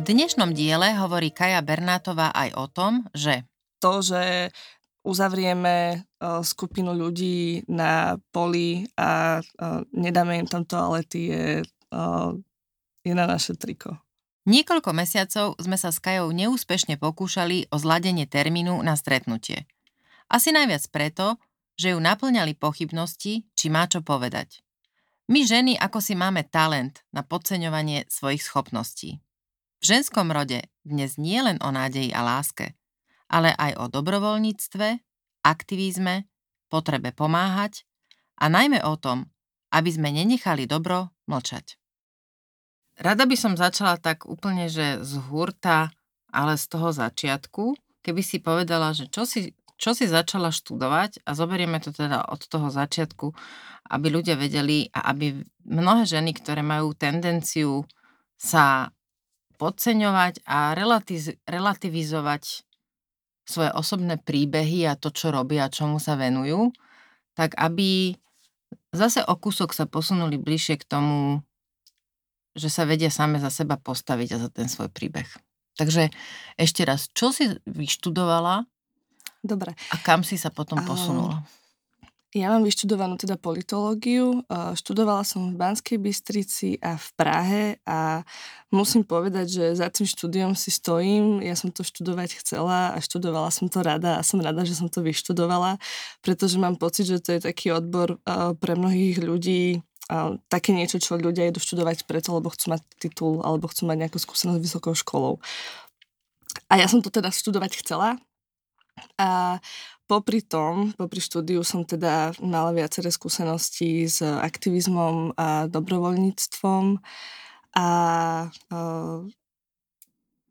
V dnešnom diele hovorí Kaja Bernátová aj o tom, že to, že uzavrieme skupinu ľudí na poli a nedáme im tam toalety, je, je na naše triko. Niekoľko mesiacov sme sa s Kajou neúspešne pokúšali o zladenie termínu na stretnutie. Asi najviac preto, že ju naplňali pochybnosti, či má čo povedať. My ženy ako si máme talent na podceňovanie svojich schopností. V ženskom rode dnes nie len o nádeji a láske, ale aj o dobrovoľníctve, aktivizme, potrebe pomáhať a najmä o tom, aby sme nenechali dobro mlčať. Rada by som začala tak úplne, že z hurta, ale z toho začiatku, keby si povedala, že čo si, čo si začala študovať a zoberieme to teda od toho začiatku, aby ľudia vedeli a aby mnohé ženy, ktoré majú tendenciu sa podceňovať a relatiz- relativizovať svoje osobné príbehy a to, čo robia a čomu sa venujú, tak aby zase o kúsok sa posunuli bližšie k tomu, že sa vedia same za seba postaviť a za ten svoj príbeh. Takže ešte raz, čo si vyštudovala Dobre. a kam si sa potom posunula? Ja mám vyštudovanú teda politológiu, študovala som v Banskej Bystrici a v Prahe a musím povedať, že za tým štúdiom si stojím, ja som to študovať chcela a študovala som to rada a som rada, že som to vyštudovala, pretože mám pocit, že to je taký odbor pre mnohých ľudí, také niečo, čo ľudia idú študovať preto, lebo chcú mať titul alebo chcú mať nejakú skúsenosť s vysokou školou. A ja som to teda študovať chcela a popri tom, popri štúdiu som teda mala viaceré skúsenosti s aktivizmom a dobrovoľníctvom a uh,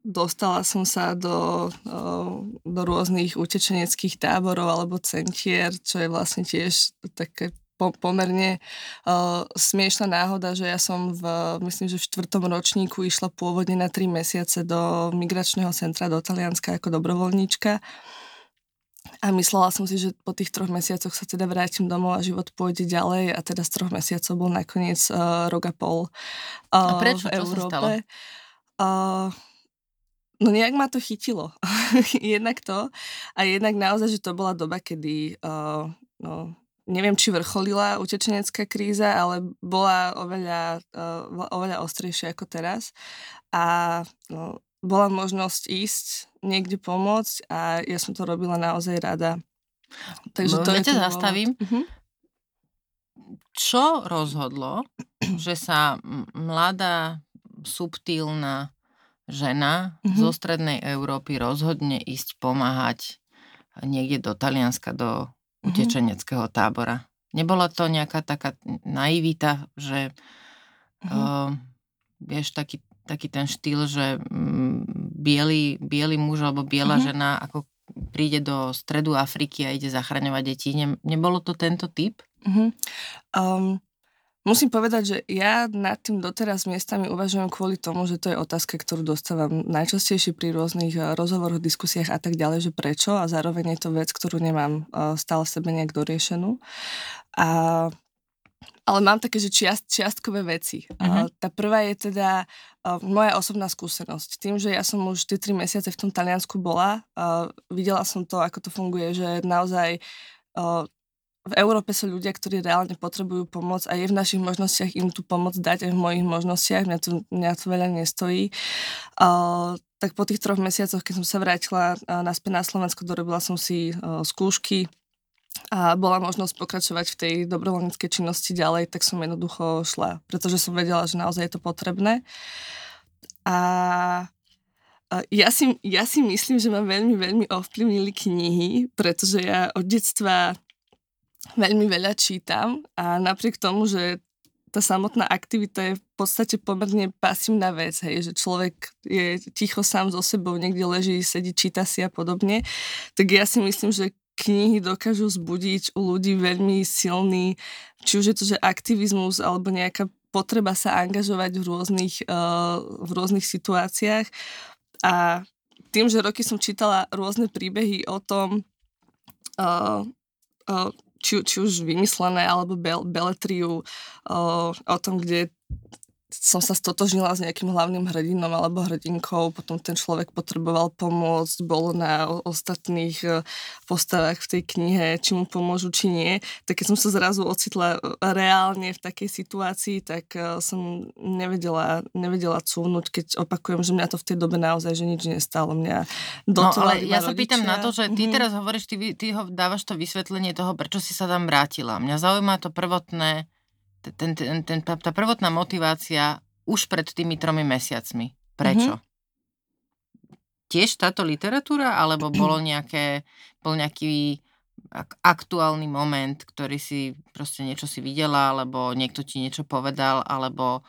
dostala som sa do, uh, do rôznych utečeneckých táborov alebo centier, čo je vlastne tiež také po, pomerne uh, smiešná náhoda, že ja som v, myslím, že v štvrtom ročníku išla pôvodne na tri mesiace do migračného centra do Talianska ako dobrovoľníčka a myslela som si, že po tých troch mesiacoch sa teda vrátim domov a život pôjde ďalej a teda z troch mesiacov bol nakoniec uh, rok a pol uh, a prečo? v Európe. Čo sa stalo? Uh, no nejak ma to chytilo. jednak to a jednak naozaj, že to bola doba, kedy uh, no, neviem, či vrcholila utečenecká kríza, ale bola oveľa, uh, oveľa ostrejšia ako teraz. A no, bola možnosť ísť niekde pomôcť a ja som to robila naozaj rada. Takže no, to ja ťa zastavím. Uh-huh. Čo rozhodlo, že sa mladá, subtilná žena uh-huh. zo strednej Európy rozhodne ísť pomáhať niekde do Talianska, do uh-huh. utečeneckého tábora? Nebola to nejaká taká naivita, že uh-huh. uh, vieš, taký taký ten štýl, že mm, biely, biely muž alebo biela mm-hmm. žena ako príde do stredu Afriky a ide zachraňovať deti. Ne, nebolo to tento typ? Mm-hmm. Um, musím povedať, že ja nad tým doteraz miestami uvažujem kvôli tomu, že to je otázka, ktorú dostávam najčastejšie pri rôznych uh, rozhovoroch, diskusiách a tak ďalej, že prečo a zároveň je to vec, ktorú nemám uh, stále sebe nejak doriešenú. A ale mám také, že čiast, čiastkové veci. Uh-huh. Uh, tá prvá je teda uh, moja osobná skúsenosť. Tým, že ja som už tie tri mesiace v tom Taliansku bola, uh, videla som to, ako to funguje, že naozaj uh, v Európe sú ľudia, ktorí reálne potrebujú pomoc a je v našich možnostiach im tú pomoc dať aj v mojich možnostiach, mňa to, mňa to veľa nestojí. Uh, tak po tých troch mesiacoch, keď som sa vrátila uh, naspäť na Slovensko, dorobila som si uh, skúšky, a bola možnosť pokračovať v tej dobrovoľníckej činnosti ďalej, tak som jednoducho šla, pretože som vedela, že naozaj je to potrebné. A ja si, ja si myslím, že ma veľmi, veľmi ovplyvnili knihy, pretože ja od detstva veľmi veľa čítam a napriek tomu, že tá samotná aktivita je v podstate pomerne pasívna vec, hej, že človek je ticho sám so sebou, niekde leží, sedí, číta si a podobne, tak ja si myslím, že knihy dokážu zbudiť u ľudí veľmi silný, či už je to, že aktivizmus alebo nejaká potreba sa angažovať v rôznych, uh, v rôznych situáciách. A tým, že roky som čítala rôzne príbehy o tom, uh, uh, či, či už vymyslené, alebo bel, beletriu o tom, kde som sa stotožnila s nejakým hlavným hrdinom alebo hrdinkou, potom ten človek potreboval pomôcť, bol na ostatných e, postavách v tej knihe, či mu pomôžu, či nie. Tak keď som sa zrazu ocitla e, reálne v takej situácii, tak e, som nevedela, nevedela cúvnuť, keď opakujem, že mňa to v tej dobe naozaj že nič nestalo. Mňa no ale ja sa rodičia. pýtam na to, že ty mm-hmm. teraz hovoríš, ty, ty ho dávaš to vysvetlenie toho, prečo si sa tam vrátila. Mňa zaujíma to prvotné ten, ten, ten, tá, prvotná motivácia už pred tými tromi mesiacmi. Prečo? Mm-hmm. Tiež táto literatúra, alebo bolo nejaké, bol nejaký aktuálny moment, ktorý si proste niečo si videla, alebo niekto ti niečo povedal, alebo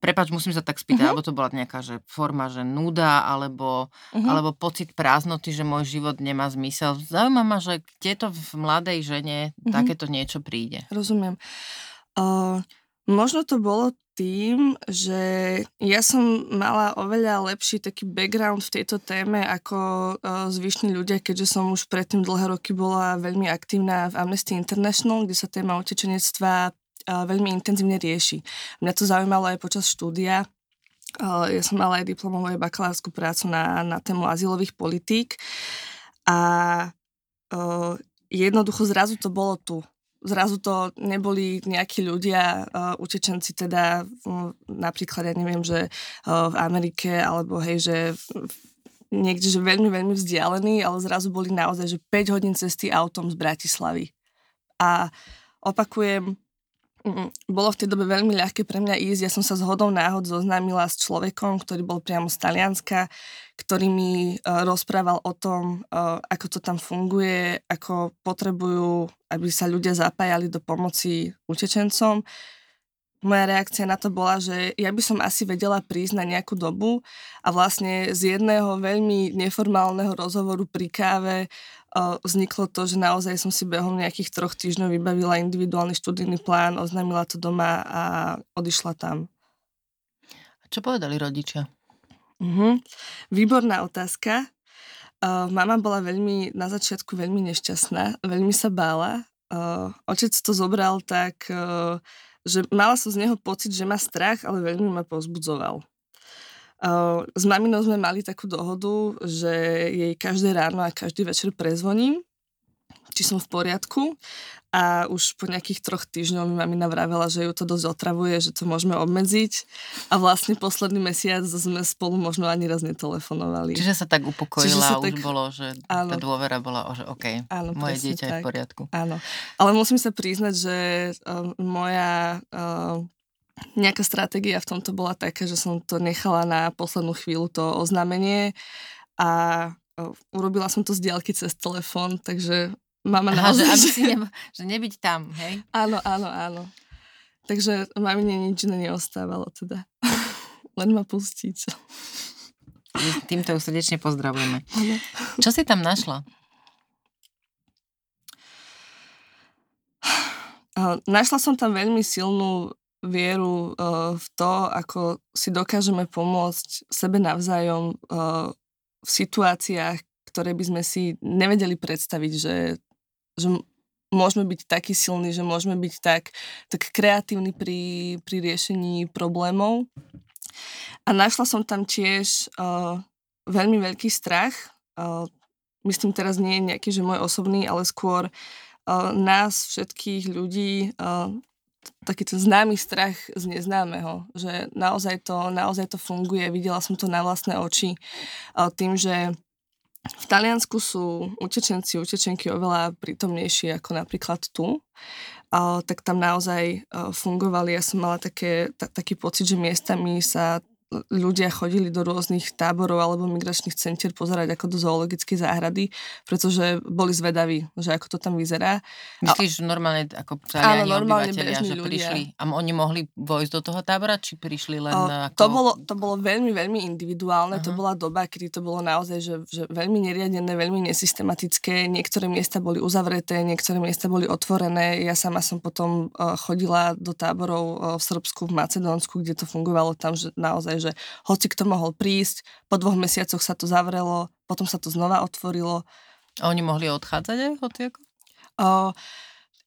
prepač, musím sa tak spýtať, uh-huh. alebo to bola nejaká že forma, že nuda, alebo, uh-huh. alebo pocit prázdnoty, že môj život nemá zmysel. Zaujíma ma, že kde to v mladej žene uh-huh. takéto niečo príde. Rozumiem. Uh, možno to bolo tým, že ja som mala oveľa lepší taký background v tejto téme ako uh, zvyšní ľudia, keďže som už predtým dlhé roky bola veľmi aktívna v Amnesty International, kde sa téma utečenectva uh, veľmi intenzívne rieši. Mňa to zaujímalo aj počas štúdia. Uh, ja som mala aj diplomovú aj bakalárskú prácu na, na tému azylových politík a uh, jednoducho zrazu to bolo tu zrazu to neboli nejakí ľudia, uh, utečenci teda uh, napríklad, ja neviem, že uh, v Amerike, alebo hej, že v, niekde, že veľmi, veľmi vzdialení, ale zrazu boli naozaj, že 5 hodín cesty autom z Bratislavy. A opakujem, bolo v tej dobe veľmi ľahké pre mňa ísť. Ja som sa z hodou náhod zoznámila s človekom, ktorý bol priamo z Talianska, ktorý mi uh, rozprával o tom, uh, ako to tam funguje, ako potrebujú, aby sa ľudia zapájali do pomoci utečencom. Moja reakcia na to bola, že ja by som asi vedela prísť na nejakú dobu a vlastne z jedného veľmi neformálneho rozhovoru pri káve vzniklo to, že naozaj som si behom nejakých troch týždňov vybavila individuálny študijný plán, oznámila to doma a odišla tam. A čo povedali rodičia? Uh-huh. Výborná otázka. Uh, mama bola veľmi, na začiatku veľmi nešťastná, veľmi sa bála. Uh, otec to zobral tak, uh, že mala som z neho pocit, že má strach, ale veľmi ma pozbudzoval. S maminou sme mali takú dohodu, že jej každé ráno a každý večer prezvoním, či som v poriadku a už po nejakých troch týždňoch mi mamina vravela, že ju to dosť otravuje, že to môžeme obmedziť a vlastne posledný mesiac sme spolu možno ani raz netelefonovali. Čiže sa tak upokojila sa už tak... bolo, že áno. tá dôvera bola, že OK, áno, moje dieťa tak. je v poriadku. Áno, ale musím sa priznať, že uh, moja uh, nejaká stratégia v tomto bola taká, že som to nechala na poslednú chvíľu to oznámenie a urobila som to z diaľky cez telefón, takže mama Aha, naozaj... Že, aby si nebo, že nebyť tam, hej? Áno, áno, áno. Takže mamine nič neostávalo teda. Len ma pustiť. Týmto ju srdečne pozdravujeme. Ano. Čo si tam našla? Našla som tam veľmi silnú vieru uh, v to, ako si dokážeme pomôcť sebe navzájom uh, v situáciách, ktoré by sme si nevedeli predstaviť, že, že môžeme byť takí silní, že môžeme byť tak, tak kreatívni pri, pri riešení problémov. A našla som tam tiež uh, veľmi veľký strach. Uh, myslím teraz nie je nejaký, že môj osobný, ale skôr uh, nás, všetkých ľudí, uh, taký známy strach z neznámeho, že naozaj to, naozaj to funguje. Videla som to na vlastné oči tým, že v Taliansku sú utečenci, utečenky oveľa prítomnejší ako napríklad tu. tak tam naozaj fungovali. Ja som mala také, taký pocit, že miestami sa ľudia chodili do rôznych táborov alebo migračných centier pozerať ako do zoologickej záhrady, pretože boli zvedaví, že ako to tam vyzerá. Myslíš, že normálne ako áno, normálne obyvateľia, že ľudia. prišli a oni mohli vojsť do toho tábora, či prišli len o, ako... To bolo, to bolo veľmi, veľmi individuálne, uh-huh. to bola doba, kedy to bolo naozaj, že, že veľmi neriadené, veľmi nesystematické, niektoré miesta boli uzavreté, niektoré miesta boli otvorené, ja sama som potom uh, chodila do táborov uh, v Srbsku, v Macedónsku, kde to fungovalo tam, že naozaj, že hoci kto mohol prísť, po dvoch mesiacoch sa to zavrelo, potom sa to znova otvorilo. A oni mohli odchádzať aj hociako? Uh,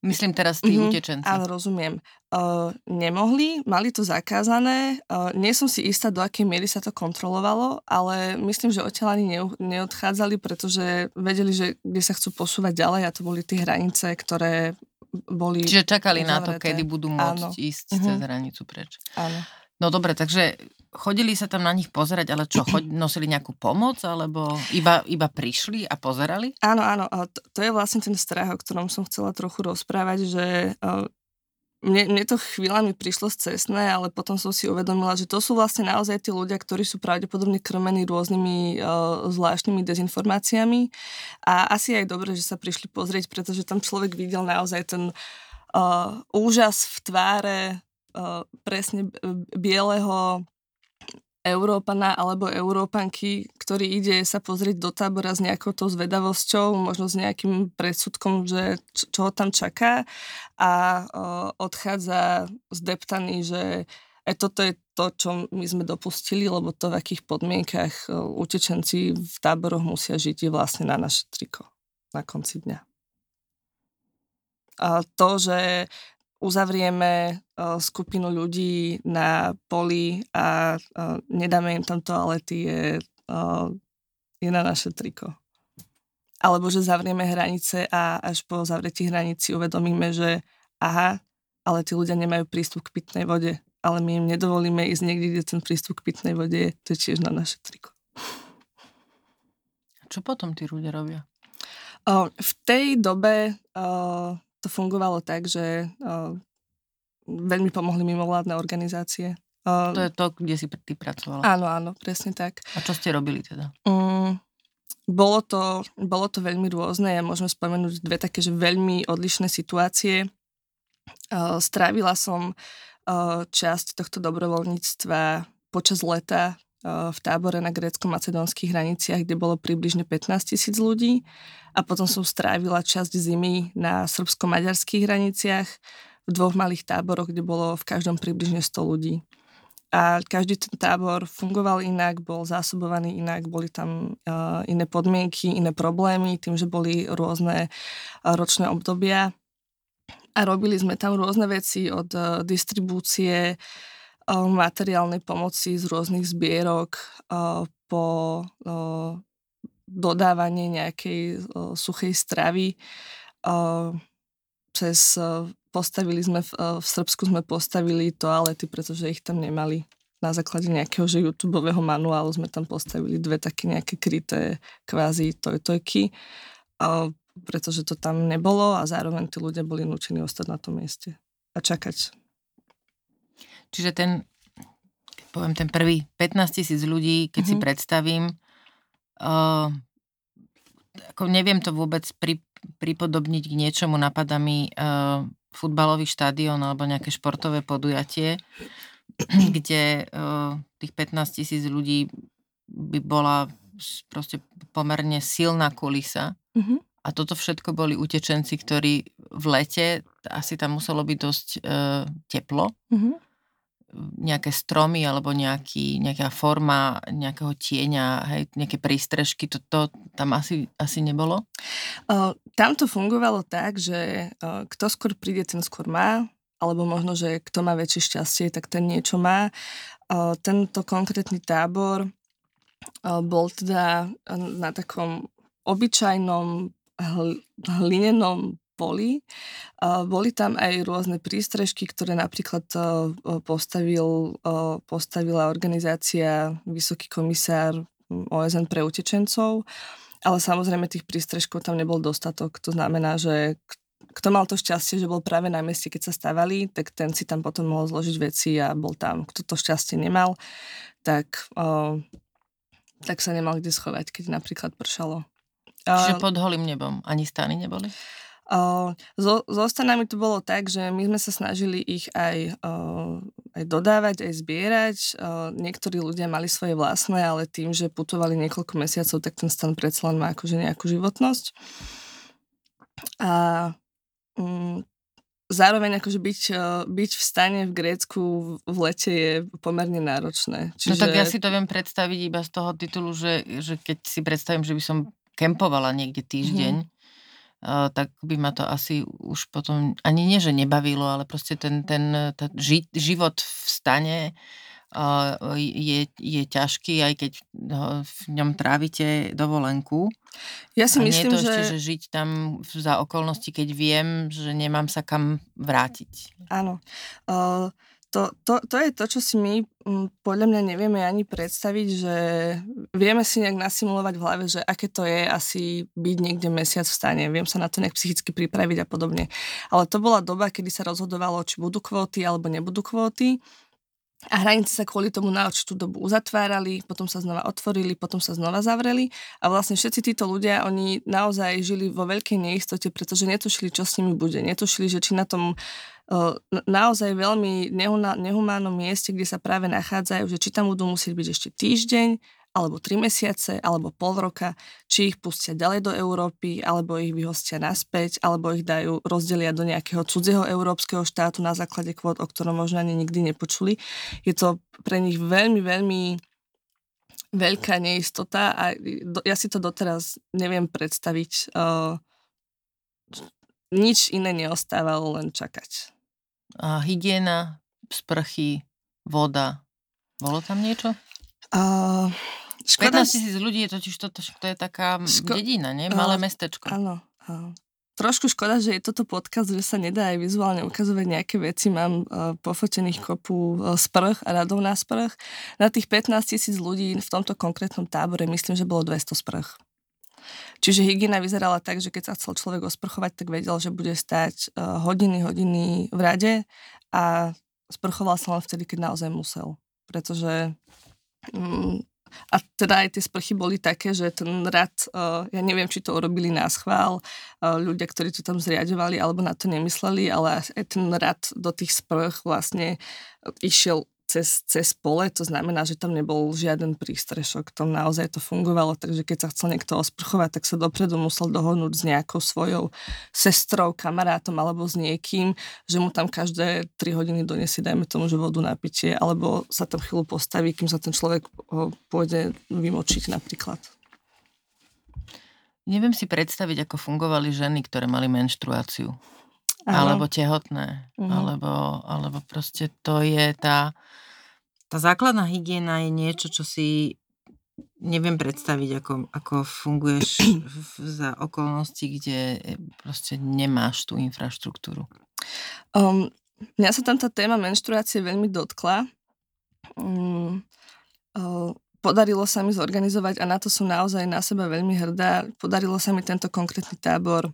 Myslím teraz tí mm-hmm, utečenci. Áno, rozumiem. Uh, nemohli, mali to zakázané. Uh, nie som si istá, do akej miery sa to kontrolovalo, ale myslím, že odtiaľ ani ne, neodchádzali, pretože vedeli, že kde sa chcú posúvať ďalej a to boli tie hranice, ktoré boli... Čiže čakali uzavreté. na to, kedy budú môcť Áno. ísť mm-hmm. cez hranicu preč. Áno. No dobre, takže chodili sa tam na nich pozerať, ale čo, chod, nosili nejakú pomoc, alebo iba, iba prišli a pozerali? Áno, áno, to, to je vlastne ten strach, o ktorom som chcela trochu rozprávať, že mne, mne to chvíľami prišlo cestné, ale potom som si uvedomila, že to sú vlastne naozaj tí ľudia, ktorí sú pravdepodobne krmení rôznymi uh, zvláštnymi dezinformáciami a asi aj dobre, že sa prišli pozrieť, pretože tam človek videl naozaj ten uh, úžas v tváre uh, presne bieleho Európana alebo Európanky, ktorý ide sa pozrieť do tábora s nejakou tou zvedavosťou, možno s nejakým predsudkom, že čo, ho tam čaká a uh, odchádza zdeptaný, že aj toto je to, čo my sme dopustili, lebo to, v akých podmienkach uh, utečenci v táboroch musia žiť, je vlastne na naše triko na konci dňa. A to, že uzavrieme uh, skupinu ľudí na poli a uh, nedáme im tam toalety, je, uh, je na naše triko. Alebo že zavrieme hranice a až po zavretí hranici uvedomíme, že aha, ale tí ľudia nemajú prístup k pitnej vode, ale my im nedovolíme ísť niekde, kde ten prístup k pitnej vode je, to je tiež na naše triko. Čo potom tí ľudia robia? V tej dobe to fungovalo tak, že uh, veľmi pomohli mimovládne organizácie. Uh, to je to, kde si ty pracovala. Áno, áno, presne tak. A čo ste robili teda? Um, bolo to, bolo to veľmi rôzne. Ja môžem spomenúť dve také, že veľmi odlišné situácie. Uh, strávila som uh, časť tohto dobrovoľníctva počas leta v tábore na grécko-macedónskych hraniciach, kde bolo približne 15 tisíc ľudí a potom som strávila časť zimy na srbsko-maďarských hraniciach v dvoch malých táboroch, kde bolo v každom približne 100 ľudí. A každý ten tábor fungoval inak, bol zásobovaný inak, boli tam uh, iné podmienky, iné problémy, tým, že boli rôzne uh, ročné obdobia. A robili sme tam rôzne veci od uh, distribúcie materiálnej pomoci z rôznych zbierok po dodávanie nejakej suchej stravy. Cez, postavili sme, v Srbsku sme postavili toalety, pretože ich tam nemali. Na základe nejakého že youtube manuálu sme tam postavili dve také nejaké kryté kvázi tojtojky, pretože to tam nebolo a zároveň tí ľudia boli nutení ostať na tom mieste a čakať Čiže ten, poviem ten prvý 15 tisíc ľudí, keď mm-hmm. si mhm. predstavím, uh, ako neviem to vôbec pri, pripodobniť k niečomu, napadá mi uh, futbalový štadión alebo nejaké športové podujatie, kde uh, tých 15 tisíc ľudí by bola proste pomerne silná kulisa. Mm-hmm. A toto všetko boli utečenci, ktorí v lete, asi tam muselo byť dosť uh, teplo. Mm-hmm nejaké stromy alebo nejaký, nejaká forma nejakého tieňa, hej, nejaké prístrežky, to, to tam asi, asi nebolo? Uh, tam to fungovalo tak, že uh, kto skôr príde, ten skôr má, alebo možno, že kto má väčšie šťastie, tak ten niečo má. Uh, tento konkrétny tábor uh, bol teda na takom obyčajnom hl- hlinenom boli. Boli tam aj rôzne prístrežky, ktoré napríklad postavil, postavila organizácia Vysoký komisár OSN pre utečencov, ale samozrejme tých prístrežkov tam nebol dostatok. To znamená, že kto mal to šťastie, že bol práve na mieste, keď sa stavali, tak ten si tam potom mohol zložiť veci a bol tam. Kto to šťastie nemal, tak, uh, tak sa nemal kde schovať, keď napríklad pršalo. Čiže pod holým nebom ani stany neboli? Uh, so, so stanami to bolo tak, že my sme sa snažili ich aj, uh, aj dodávať, aj zbierať. Uh, niektorí ľudia mali svoje vlastné, ale tým, že putovali niekoľko mesiacov, tak ten stan predsa len má akože nejakú životnosť. A um, zároveň akože byť, byť v stane v Grécku v lete je pomerne náročné. Čiže... No tak ja si to viem predstaviť iba z toho titulu, že, že keď si predstavím, že by som kempovala niekde týždeň, mm. Tak by ma to asi už potom, ani nie, že nebavilo, ale proste ten, ten, ži, život v stane je, je ťažký, aj keď v ňom trávite dovolenku. Ja si a myslím, nie je to že... ešte, že žiť tam za okolnosti, keď viem, že nemám sa kam vrátiť. Áno. Uh, to, to, to je to, čo si my podľa mňa nevieme ani predstaviť, že vieme si nejak nasimulovať v hlave, že aké to je asi byť niekde mesiac v stane. Viem sa na to nejak psychicky pripraviť a podobne. Ale to bola doba, kedy sa rozhodovalo, či budú kvóty alebo nebudú kvóty. A hranice sa kvôli tomu na určitú dobu uzatvárali, potom sa znova otvorili, potom sa znova zavreli a vlastne všetci títo ľudia, oni naozaj žili vo veľkej neistote, pretože netušili, čo s nimi bude. Netušili, že či na tom naozaj veľmi nehumánnom mieste, kde sa práve nachádzajú, že či tam budú musieť byť ešte týždeň, alebo tri mesiace, alebo pol roka, či ich pustia ďalej do Európy, alebo ich vyhostia naspäť, alebo ich dajú, rozdelia do nejakého cudzieho európskeho štátu na základe kvót, o ktorom možno ani nikdy nepočuli. Je to pre nich veľmi, veľmi veľká neistota a ja si to doteraz neviem predstaviť. Uh, nič iné neostávalo, len čakať. A hygiena, sprchy, voda, bolo tam niečo? Uh, Škoda... 15 tisíc ľudí je totiž to, to je taká Ško... dedina, nie? Malé uh, mestečko. Áno. Uh, trošku škoda, že je toto podcast, že sa nedá aj vizuálne ukazovať nejaké veci. Mám uh, pofotených kopu uh, sprch a radov na sprch. Na tých 15 tisíc ľudí v tomto konkrétnom tábore myslím, že bolo 200 sprch. Čiže hygiena vyzerala tak, že keď sa chcel človek osprchovať, tak vedel, že bude stať uh, hodiny, hodiny v rade a sprchoval sa len vtedy, keď naozaj musel. Pretože um, a teda aj tie sprchy boli také, že ten rad, uh, ja neviem, či to urobili na schvál, uh, ľudia, ktorí to tam zriadovali, alebo na to nemysleli, ale aj ten rad do tých sprch vlastne išiel cez, cez pole, to znamená, že tam nebol žiaden prístrešok, tam naozaj to fungovalo, takže keď sa chcel niekto osprchovať, tak sa dopredu musel dohodnúť s nejakou svojou sestrou, kamarátom alebo s niekým, že mu tam každé 3 hodiny donesie, dajme tomu, že vodu na pitie, alebo sa tam chvíľu postaví, kým sa ten človek pôjde vymočiť napríklad. Neviem si predstaviť, ako fungovali ženy, ktoré mali menštruáciu. Alebo tehotné. Uh-huh. Alebo, alebo proste to je tá tá základná hygiena je niečo, čo si neviem predstaviť, ako, ako funguješ za okolnosti, kde e, proste nemáš tú infraštruktúru. Um, mňa sa tam tá téma menštruácie veľmi dotkla. Um, uh, podarilo sa mi zorganizovať a na to som naozaj na seba veľmi hrdá. Podarilo sa mi tento konkrétny tábor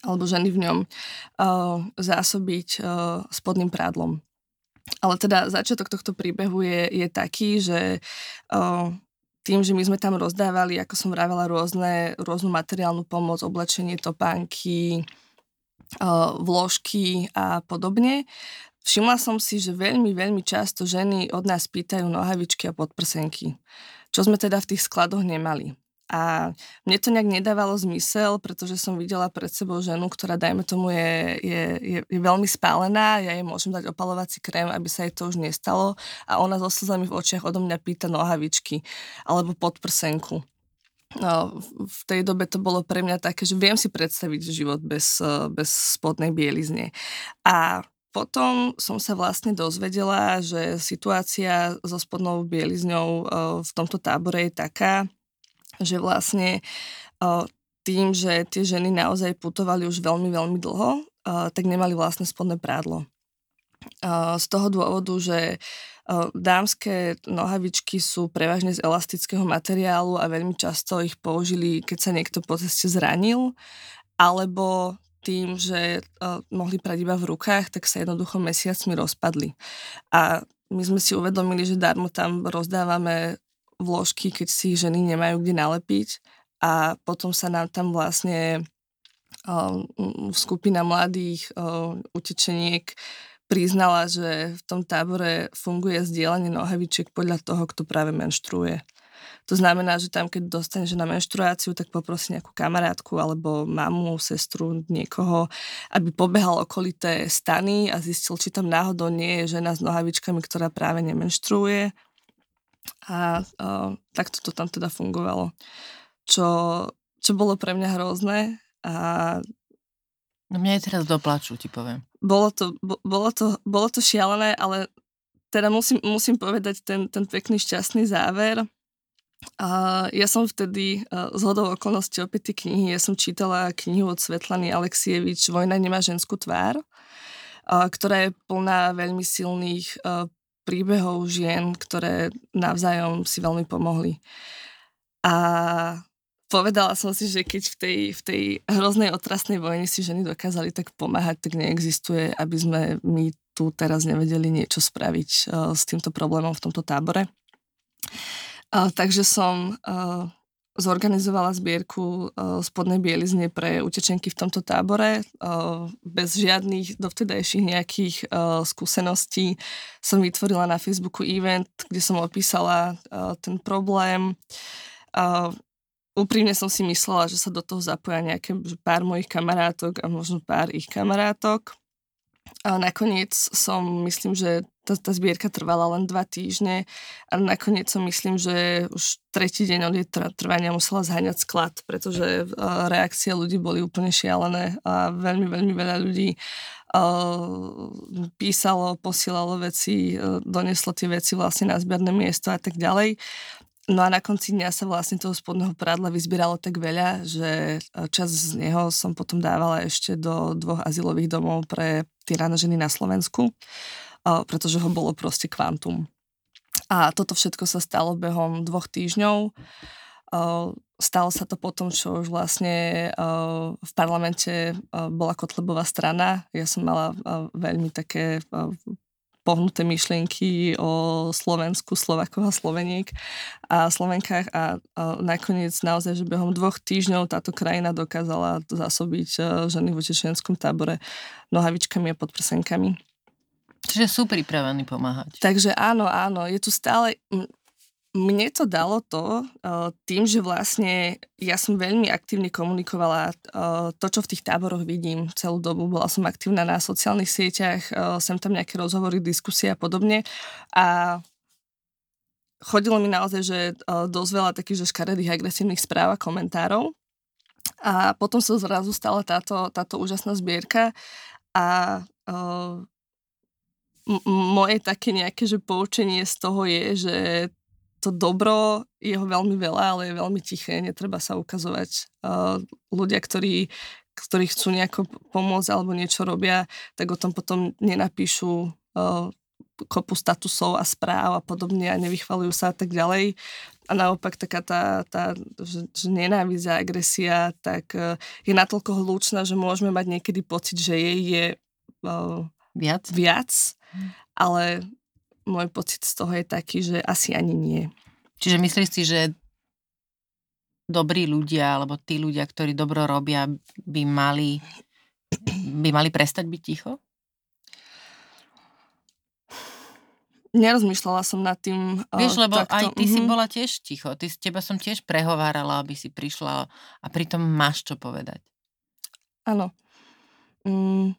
alebo ženy v ňom uh, zásobiť uh, spodným prádlom. Ale teda začiatok tohto príbehu je, je taký, že o, tým, že my sme tam rozdávali, ako som vravela, rôzne, rôznu materiálnu pomoc, oblečenie, topánky, o, vložky a podobne, všimla som si, že veľmi, veľmi často ženy od nás pýtajú nohavičky a podprsenky, čo sme teda v tých skladoch nemali. A mne to nejak nedávalo zmysel, pretože som videla pred sebou ženu, ktorá, dajme tomu, je, je, je, je veľmi spálená, ja jej môžem dať opalovací krém, aby sa jej to už nestalo a ona so slzami v očiach odo mňa pýta nohavičky alebo podprsenku. No, v tej dobe to bolo pre mňa také, že viem si predstaviť život bez, bez spodnej bielizne. A potom som sa vlastne dozvedela, že situácia so spodnou bielizňou v tomto tábore je taká, že vlastne tým, že tie ženy naozaj putovali už veľmi, veľmi dlho, tak nemali vlastné spodné prádlo. Z toho dôvodu, že dámske nohavičky sú prevažne z elastického materiálu a veľmi často ich použili, keď sa niekto po ceste zranil, alebo tým, že mohli prať iba v rukách, tak sa jednoducho mesiacmi rozpadli. A my sme si uvedomili, že darmo tam rozdávame vložky, keď si ženy nemajú kde nalepiť a potom sa nám tam vlastne uh, skupina mladých uh, utečeniek priznala, že v tom tábore funguje zdieľanie nohavičiek podľa toho, kto práve menštruuje. To znamená, že tam, keď dostaneš na menštruáciu, tak poprosí nejakú kamarátku alebo mamu, sestru, niekoho, aby pobehal okolité stany a zistil, či tam náhodou nie je žena s nohavičkami, ktorá práve nemenštruuje. A uh, takto to tam teda fungovalo. Čo, čo bolo pre mňa hrozné a No mňa je teraz doplaču, ti poviem. Bolo to, bolo to, bolo to šialené, ale teda musím, musím povedať ten, ten pekný šťastný záver. A ja som vtedy z hodou okolností opäť tie knihy, ja som čítala knihu od Svetlany Alexievič Vojna nemá ženskú tvár, ktorá je plná veľmi silných príbehov žien, ktoré navzájom si veľmi pomohli. A povedala som si, že keď v tej, v tej hroznej otrasnej vojne si ženy dokázali tak pomáhať, tak neexistuje, aby sme my tu teraz nevedeli niečo spraviť uh, s týmto problémom v tomto tábore. Uh, takže som uh, zorganizovala zbierku uh, spodnej bielizne pre utečenky v tomto tábore. Uh, bez žiadnych dovtedajších nejakých uh, skúseností som vytvorila na Facebooku event, kde som opísala uh, ten problém. Uh, úprimne som si myslela, že sa do toho zapoja nejaké pár mojich kamarátok a možno pár ich kamarátok. A nakoniec som, myslím, že tá, tá zbierka trvala len dva týždne a nakoniec som myslím, že už tretí deň od jej trvania musela zháňať sklad, pretože reakcie ľudí boli úplne šialené a veľmi, veľmi veľa ľudí písalo, posielalo veci, doneslo tie veci vlastne na zberné miesto a tak ďalej. No a na konci dňa sa vlastne toho spodného prádla vyzbieralo tak veľa, že e, čas z neho som potom dávala ešte do dvoch azylových domov pre tyrané ženy na Slovensku, e, pretože ho bolo proste kvantum. A toto všetko sa stalo behom dvoch týždňov. E, stalo sa to potom, čo už vlastne v parlamente bola Kotlebová strana. Ja som mala veľmi také pohnuté myšlienky o Slovensku, Slovakoch a Sloveniek a Slovenkách a, a nakoniec naozaj, že behom dvoch týždňov táto krajina dokázala zasobiť e, ženy v utečenskom tábore nohavičkami a podprsenkami. Čiže sú pripravení pomáhať. Takže áno, áno, je tu stále, mne to dalo to, uh, tým, že vlastne ja som veľmi aktívne komunikovala uh, to, čo v tých táboroch vidím celú dobu. Bola som aktívna na sociálnych sieťach, uh, sem tam nejaké rozhovory, diskusie a podobne. A chodilo mi naozaj, že dosť veľa takých, že škaredých agresívnych správ a komentárov. A potom sa zrazu stala táto, táto úžasná zbierka a moje také nejaké, že poučenie z toho je, že to dobro je ho veľmi veľa, ale je veľmi tiché, netreba sa ukazovať. Uh, ľudia, ktorí, ktorí chcú nejako pomôcť alebo niečo robia, tak o tom potom nenapíšu uh, kopu statusov a správ a podobne a nevychvalujú sa a tak ďalej. A naopak taká tá, tá že, že nenávisť a agresia tak uh, je natoľko hlučná, že môžeme mať niekedy pocit, že jej je uh, viac, viac hm. ale môj pocit z toho je taký, že asi ani nie. Čiže myslíš si, že dobrí ľudia, alebo tí ľudia, ktorí dobro robia, by mali, by mali prestať byť ticho? Nerozmýšľala som nad tým. Vieš, lebo takto. aj ty mm-hmm. si mhm. bola tiež ticho. Ty, teba som tiež prehovárala, aby si prišla a pritom máš čo povedať. Áno. Mm,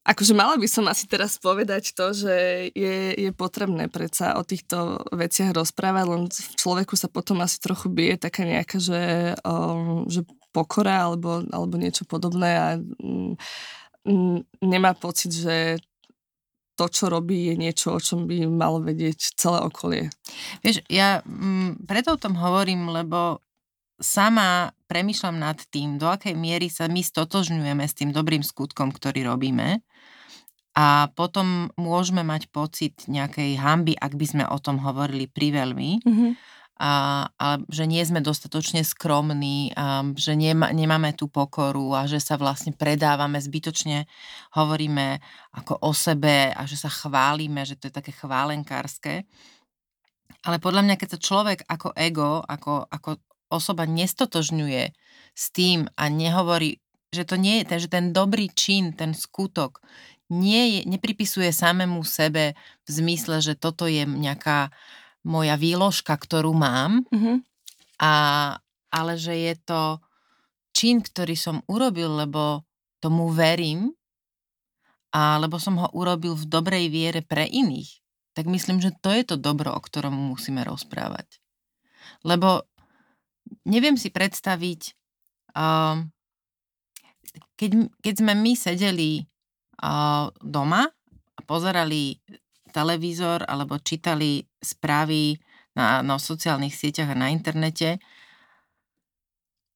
Akože mala by som asi teraz povedať to, že je, je potrebné predsa o týchto veciach rozprávať, len v človeku sa potom asi trochu bije taká nejaká, že, um, že pokora alebo, alebo niečo podobné a um, nemá pocit, že to, čo robí, je niečo, o čom by malo vedieť celé okolie. Vieš, ja m, preto o tom hovorím, lebo sama premyšľam nad tým, do akej miery sa my stotožňujeme s tým dobrým skutkom, ktorý robíme a potom môžeme mať pocit nejakej hamby, ak by sme o tom hovorili priveľmi. Mm-hmm. a, a že nie sme dostatočne skromní, a že nema, nemáme tú pokoru a že sa vlastne predávame zbytočne, hovoríme ako o sebe a že sa chválime, že to je také chválenkárske. Ale podľa mňa, keď sa človek ako ego, ako, ako osoba nestotožňuje s tým a nehovorí, že to nie je, že ten dobrý čin, ten skutok nie je, nepripisuje samému sebe v zmysle, že toto je nejaká moja výložka, ktorú mám, mm-hmm. a, ale že je to čin, ktorý som urobil, lebo tomu verím, a lebo som ho urobil v dobrej viere pre iných, tak myslím, že to je to dobro, o ktorom musíme rozprávať. Lebo neviem si predstaviť, uh, keď, keď sme my sedeli doma a pozerali televízor alebo čítali správy na, na sociálnych sieťach a na internete,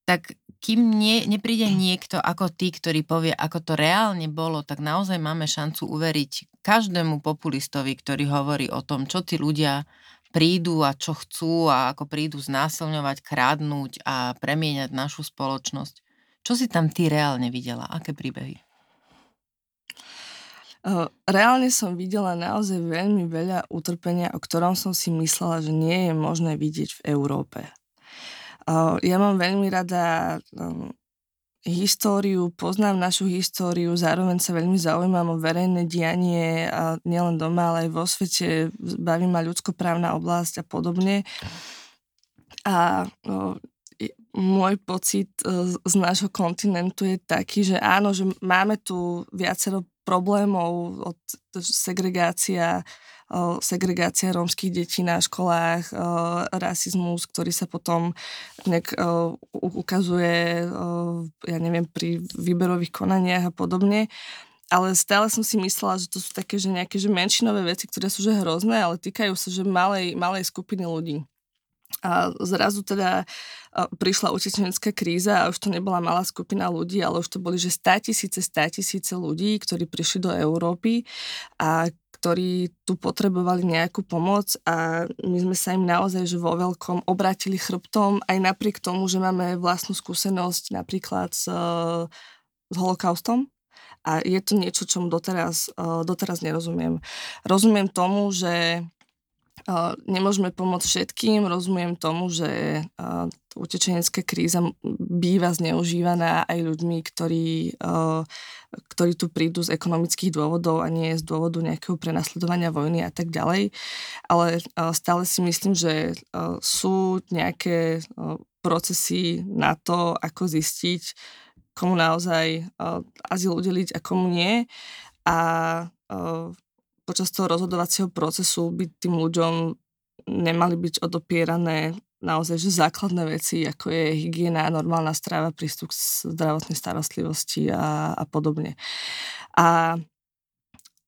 tak kým nie, nepríde niekto ako ty, ktorý povie, ako to reálne bolo, tak naozaj máme šancu uveriť každému populistovi, ktorý hovorí o tom, čo tí ľudia prídu a čo chcú a ako prídu znásilňovať, krádnuť a premieňať našu spoločnosť. Čo si tam ty reálne videla? Aké príbehy? Reálne som videla naozaj veľmi veľa utrpenia, o ktorom som si myslela, že nie je možné vidieť v Európe. Ja mám veľmi rada históriu, poznám našu históriu, zároveň sa veľmi zaujímam o verejné dianie a nielen doma, ale aj vo svete, baví ma ľudskoprávna oblasť a podobne. A no, môj pocit e, z nášho kontinentu je taký, že áno, že máme tu viacero problémov od segregácia, segregácia rómskych detí na školách, rasizmus, ktorý sa potom nejak ukazuje, ja neviem, pri výberových konaniach a podobne. Ale stále som si myslela, že to sú také, že nejaké že menšinové veci, ktoré sú že hrozné, ale týkajú sa že malej, malej skupiny ľudí. A zrazu teda prišla utečenecká kríza a už to nebola malá skupina ľudí, ale už to boli že 100 tisíce, 100 tisíce ľudí, ktorí prišli do Európy a ktorí tu potrebovali nejakú pomoc a my sme sa im naozaj že vo veľkom obrátili chrbtom aj napriek tomu, že máme vlastnú skúsenosť napríklad s, s holokaustom, a je to niečo, čomu doteraz, doteraz nerozumiem. Rozumiem tomu, že Nemôžeme pomôcť všetkým, rozumiem tomu, že utečenecká kríza býva zneužívaná aj ľuďmi, ktorí, ktorí tu prídu z ekonomických dôvodov a nie z dôvodu nejakého prenasledovania vojny a tak ďalej. Ale stále si myslím, že sú nejaké procesy na to, ako zistiť, komu naozaj azyl udeliť a komu nie. A počas toho rozhodovacieho procesu by tým ľuďom nemali byť odopierané naozaj že základné veci, ako je hygiena, normálna strava, prístup k zdravotnej starostlivosti a, a podobne. A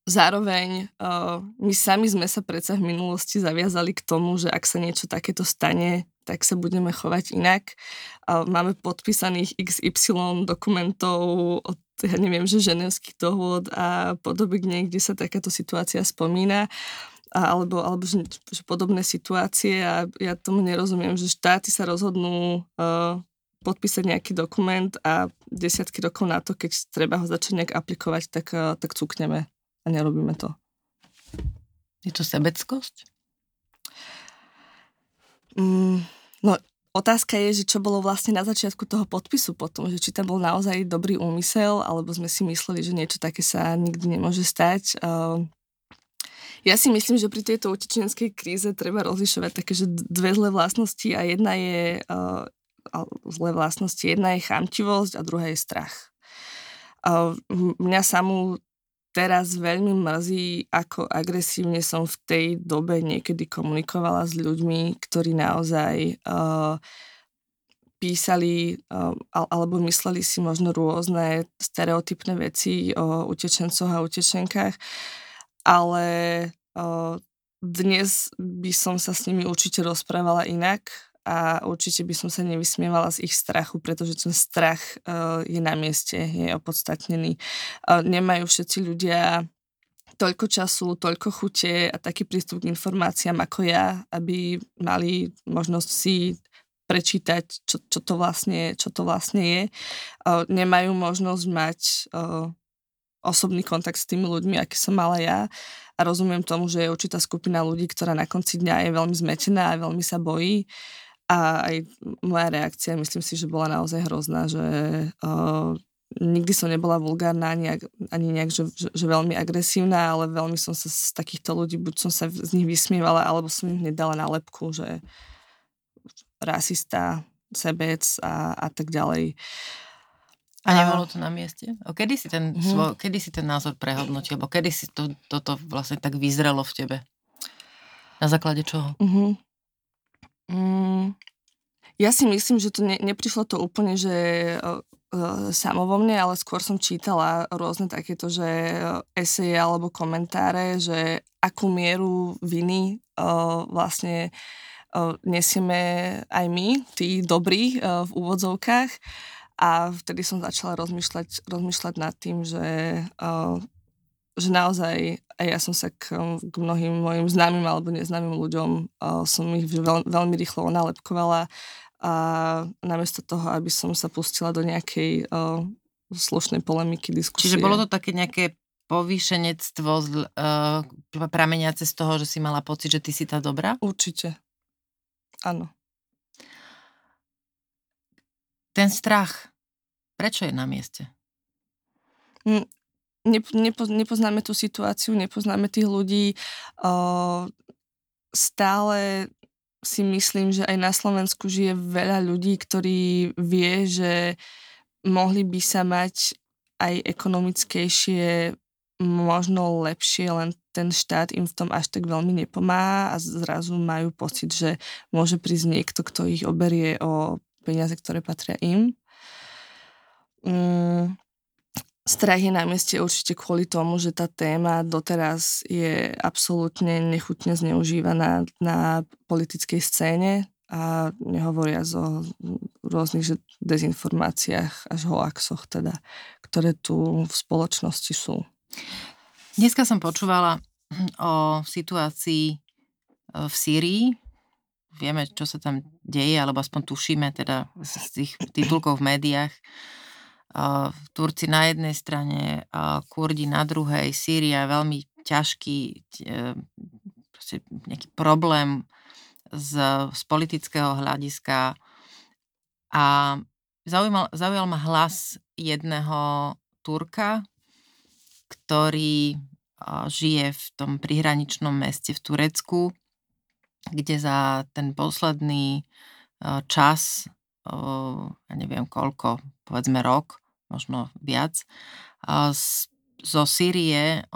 zároveň uh, my sami sme sa predsa v minulosti zaviazali k tomu, že ak sa niečo takéto stane, tak sa budeme chovať inak. Uh, máme podpísaných XY dokumentov od ja neviem, že ženevských dohôd a podoby, kde sa takáto situácia spomína a, alebo, alebo že, že podobné situácie a ja tomu nerozumiem, že štáty sa rozhodnú uh, podpísať nejaký dokument a desiatky rokov na to, keď treba ho začať nejak aplikovať, tak, uh, tak cukneme a nerobíme to. Je to sebeckosť? Mm, no, Otázka je, že čo bolo vlastne na začiatku toho podpisu potom, že či tam bol naozaj dobrý úmysel, alebo sme si mysleli, že niečo také sa nikdy nemôže stať. Ehm, ja si myslím, že pri tejto utečenskej kríze treba rozlišovať také, že dve zlé vlastnosti a jedna je uh, zlé vlastnosti. Jedna je chamtivosť a druhá je strach. Uh, mňa samú teraz veľmi mrzí, ako agresívne som v tej dobe niekedy komunikovala s ľuďmi, ktorí naozaj uh, písali uh, alebo mysleli si možno rôzne stereotypné veci o utečencoch a utečenkách, ale uh, dnes by som sa s nimi určite rozprávala inak a určite by som sa nevysmievala z ich strachu, pretože ten strach uh, je na mieste, je opodstatnený. Uh, nemajú všetci ľudia toľko času, toľko chute a taký prístup k informáciám ako ja, aby mali možnosť si prečítať, čo, čo, to, vlastne, čo to vlastne je. Uh, nemajú možnosť mať uh, osobný kontakt s tými ľuďmi, aký som mala ja. A rozumiem tomu, že je určitá skupina ľudí, ktorá na konci dňa je veľmi zmetená a veľmi sa bojí. A aj moja reakcia, myslím si, že bola naozaj hrozná, že uh, nikdy som nebola vulgárna ani, ani nejak, že, že, že veľmi agresívna, ale veľmi som sa z takýchto ľudí, buď som sa z nich vysmievala, alebo som im hneď dala nálepku, že rasista, sebec a, a tak ďalej. A nebolo to na mieste? O kedy si ten, uh-huh. svo, kedy si ten názor prehodnotil? Alebo kedy si to, toto vlastne tak vyzrelo v tebe? Na základe čoho? Uh-huh. Mm, ja si myslím, že to ne, neprišlo to úplne, že uh, samo vo mne, ale skôr som čítala rôzne takéto, že eseje alebo komentáre, že akú mieru viny uh, vlastne uh, nesieme aj my, tí dobrí uh, v úvodzovkách. A vtedy som začala rozmýšľať, rozmýšľať nad tým, že, uh, že naozaj aj ja som sa k, k mnohým mojim známym alebo neznámym ľuďom uh, som ich veľ, veľmi rýchlo onálepkovala a namiesto toho, aby som sa pustila do nejakej uh, slušnej polemiky, diskusie. Čiže bolo to také nejaké povýšenectvo uh, prameniace z toho, že si mala pocit, že ty si tá dobrá? Určite. Áno. Ten strach, prečo je na mieste? Nepo, nepoznáme tú situáciu, nepoznáme tých ľudí. Uh, stále si myslím, že aj na Slovensku žije veľa ľudí, ktorí vie, že mohli by sa mať aj ekonomickejšie, možno lepšie, len ten štát im v tom až tak veľmi nepomáha a zrazu majú pocit, že môže prísť niekto, kto ich oberie o peniaze, ktoré patria im. Mm, strach je na mieste určite kvôli tomu, že tá téma doteraz je absolútne nechutne zneužívaná na politickej scéne a nehovoria o rôznych dezinformáciách až hoaxoch, teda, ktoré tu v spoločnosti sú. Dneska som počúvala o situácii e, v Sýrii, vieme, čo sa tam deje, alebo aspoň tušíme teda z tých titulkov v médiách. Turci na jednej strane, Kurdi na druhej, Sýria je veľmi ťažký e, nejaký problém z, z politického hľadiska. A zaujímal, zaujal ma hlas jedného Turka, ktorý žije v tom prihraničnom meste v Turecku kde za ten posledný čas, ja neviem koľko, povedzme rok, možno viac, zo Sýrie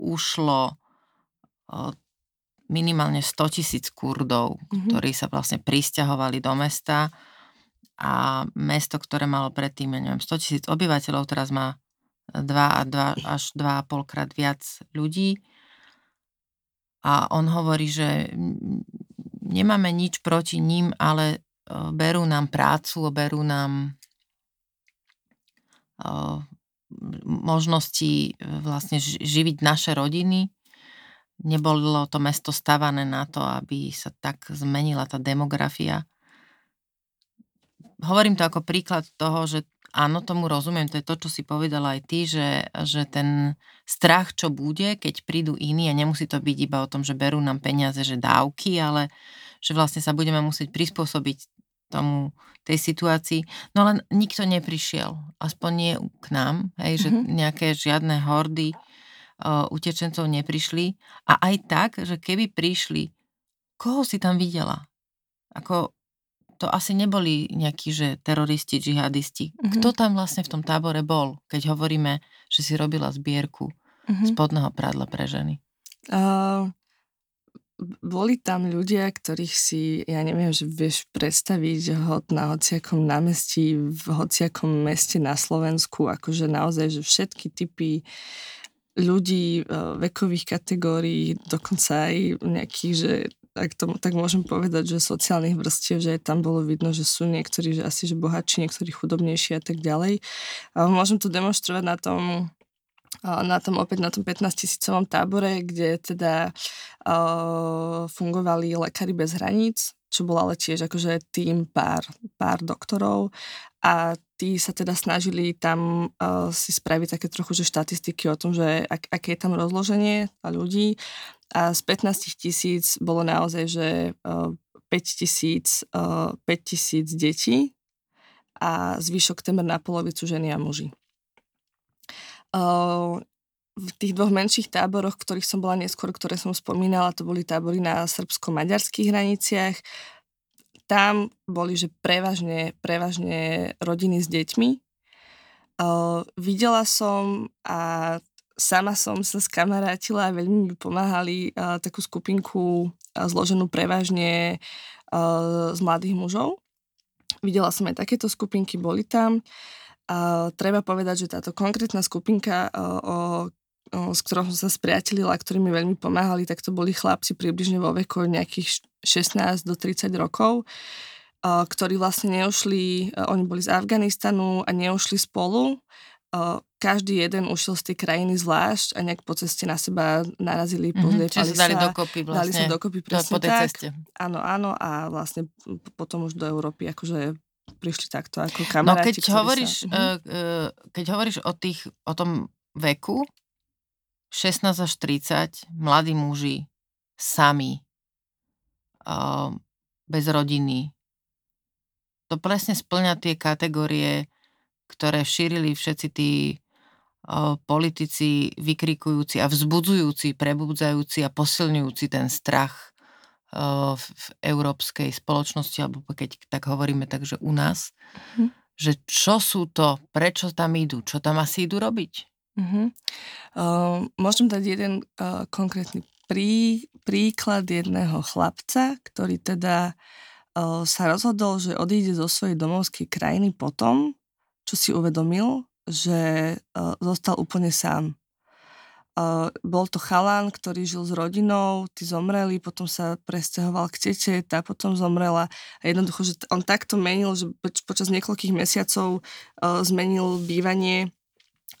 ušlo minimálne 100 tisíc Kurdov, mm-hmm. ktorí sa vlastne pristahovali do mesta a mesto, ktoré malo predtým, ja neviem, 100 tisíc obyvateľov, teraz má 2 a 2 až 2,5 krát viac ľudí a on hovorí, že nemáme nič proti ním, ale berú nám prácu, berú nám možnosti e, vlastne živiť naše rodiny. Nebolo to mesto stavané na to, aby sa tak zmenila tá demografia. Hovorím to ako príklad toho, že Áno, tomu rozumiem, to je to, čo si povedala aj ty, že, že ten strach, čo bude, keď prídu iní a nemusí to byť iba o tom, že berú nám peniaze, že dávky, ale že vlastne sa budeme musieť prispôsobiť tomu, tej situácii. No len nikto neprišiel, aspoň nie k nám, hej, že mm-hmm. nejaké žiadne hordy uh, utečencov neprišli. A aj tak, že keby prišli, koho si tam videla? Ako to asi neboli nejakí, že teroristi, džihadisti. Mm-hmm. Kto tam vlastne v tom tábore bol, keď hovoríme, že si robila zbierku mm-hmm. spodného prádla pre ženy? Uh, boli tam ľudia, ktorých si, ja neviem, že vieš predstaviť hod na hociakom námestí, v hociakom meste na Slovensku, akože naozaj, že všetky typy ľudí, vekových kategórií, dokonca aj nejakých, že ak to tak môžem povedať, že sociálnych vrstiev, že tam bolo vidno, že sú niektorí, že asi že bohatší, niektorí chudobnejší a tak ďalej. A môžem to demonstrovať na tom, na tom opäť na tom 15 tisícovom tábore, kde teda fungovali lekári bez hraníc, čo bol ale tiež akože tým pár, pár doktorov. A tí sa teda snažili tam si spraviť také trochu že štatistiky o tom, že ak, aké je tam rozloženie ľudí. A z 15 tisíc bolo naozaj, že uh, 5 tisíc uh, 5 tisíc detí a zvyšok temer na polovicu ženy a muži v tých dvoch menších táboroch, ktorých som bola neskôr, ktoré som spomínala, to boli tábory na srbsko-maďarských hraniciach. Tam boli, že prevažne, prevažne rodiny s deťmi. Uh, videla som a sama som sa skamarátila a veľmi mi pomáhali uh, takú skupinku uh, zloženú prevažne uh, z mladých mužov. Videla som aj takéto skupinky, boli tam. A treba povedať, že táto konkrétna skupinka, o, o, s ktorou som sa spriatelila, ktorí mi veľmi pomáhali, tak to boli chlapci približne vo veku nejakých 16 do 30 rokov, ktorí vlastne neušli, oni boli z Afganistanu a neušli spolu. Každý jeden ušiel z tej krajiny zvlášť a nejak po ceste na seba narazili, mm-hmm, pozliepali sa. dali dokopy vlastne. Dali sa dokopy presne po tej tak. ceste. Áno, áno a vlastne potom už do Európy akože prišli takto ako No kamaráti. keď hovoríš, sa... uh, uh, keď hovoríš o, tých, o tom veku, 16 až 30, mladí muži, sami, uh, bez rodiny, to presne splňa tie kategórie, ktoré šírili všetci tí uh, politici vykrikujúci a vzbudzujúci, prebudzajúci a posilňujúci ten strach v európskej spoločnosti, alebo keď tak hovoríme, takže u nás, mm-hmm. že čo sú to, prečo tam idú, čo tam asi idú robiť? Mm-hmm. Uh, môžem dať jeden uh, konkrétny prí, príklad jedného chlapca, ktorý teda uh, sa rozhodol, že odíde zo svojej domovskej krajiny potom, čo si uvedomil, že uh, zostal úplne sám Bol to chalan, ktorý žil s rodinou, tí zomreli, potom sa presťahoval k tete, tá potom zomrela. A jednoducho, že on takto menil, že počas niekoľkých mesiacov uh, zmenil bývanie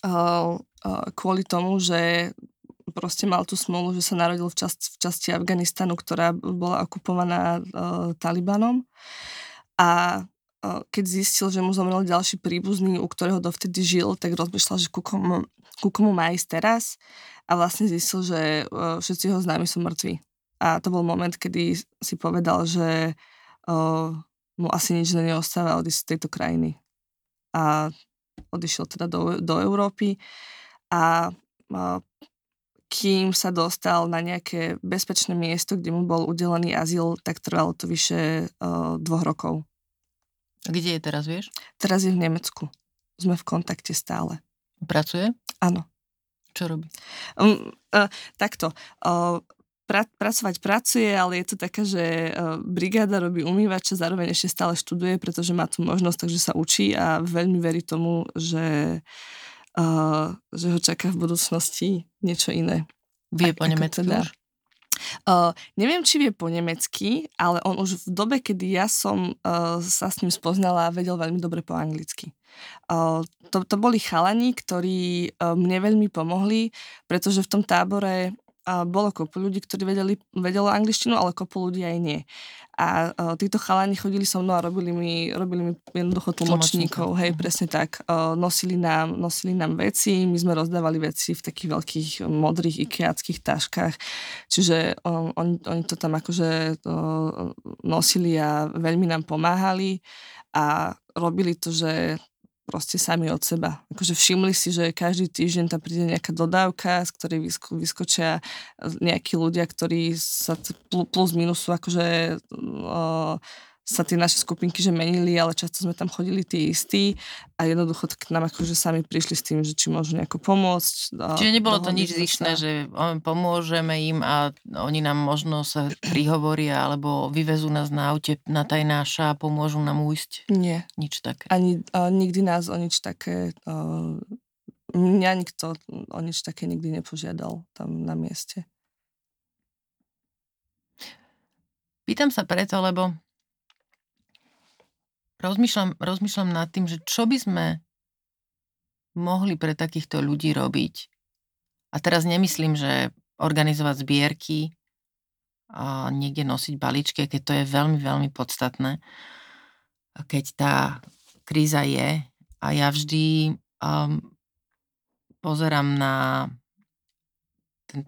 uh, uh, kvôli tomu, že proste mal tú smolu, že sa narodil v, časti, v časti Afganistanu, ktorá bola okupovaná uh, Talibanom. A keď zistil, že mu zomrel ďalší príbuzný, u ktorého dovtedy žil, tak rozmýšľal, že ku ku komu má ísť teraz a vlastne zistil, že všetci jeho známi sú mŕtvi. A to bol moment, kedy si povedal, že uh, mu asi nič neostáva odísť z tejto krajiny. A odišiel teda do, do Európy a uh, kým sa dostal na nejaké bezpečné miesto, kde mu bol udelený azyl, tak trvalo to vyše uh, dvoch rokov. Kde je teraz, vieš? Teraz je v Nemecku. Sme v kontakte stále. Pracuje? Áno. Čo robí? Um, uh, takto. Uh, pra, pracovať pracuje, ale je to taká, že uh, brigáda robí umývača, zároveň ešte stále študuje, pretože má tu možnosť, takže sa učí a veľmi verí tomu, že, uh, že ho čaká v budúcnosti niečo iné. Vie po nemecky teda, už? Neviem, či vie po nemecky, ale on už v dobe, kedy ja som uh, sa s ním spoznala, vedel veľmi dobre po anglicky. Uh, to, to boli chalani, ktorí uh, mne veľmi pomohli, pretože v tom tábore a bolo kopu ľudí, ktorí vedeli, vedelo angličtinu, ale kopu ľudí aj nie. A uh, títo chalani chodili so mnou a robili mi, robili mi jednoducho tlmočníkov. Hej, mhm. presne tak. Uh, nosili, nám, nosili nám veci, my sme rozdávali veci v takých veľkých modrých ikeackých taškách. Čiže um, oni, oni to tam akože uh, nosili a veľmi nám pomáhali a robili to, že proste sami od seba. Akože všimli si, že každý týždeň tam príde nejaká dodávka, z ktorej vysko, vyskočia nejakí ľudia, ktorí sa plus minus sú akože uh, sa tie naše skupinky že menili, ale často sme tam chodili tí istí a jednoducho k nám akože sami prišli s tým, že či môžu nejako pomôcť. Čiže nebolo to nič zišné, že pomôžeme im a oni nám možno sa prihovoria alebo vyvezú nás na aute na tajnáša a pomôžu nám ujsť? Nie. Nič také? Ani uh, nikdy nás o nič také uh, mňa nikto o nič také nikdy nepožiadal tam na mieste. Pýtam sa preto, lebo rozmýšľam, rozmýšľam nad tým, že čo by sme mohli pre takýchto ľudí robiť, A teraz nemyslím, že organizovať zbierky a niekde nosiť balíčky, keď to je veľmi, veľmi podstatné, keď tá kríza je. A ja vždy um, pozerám na ten,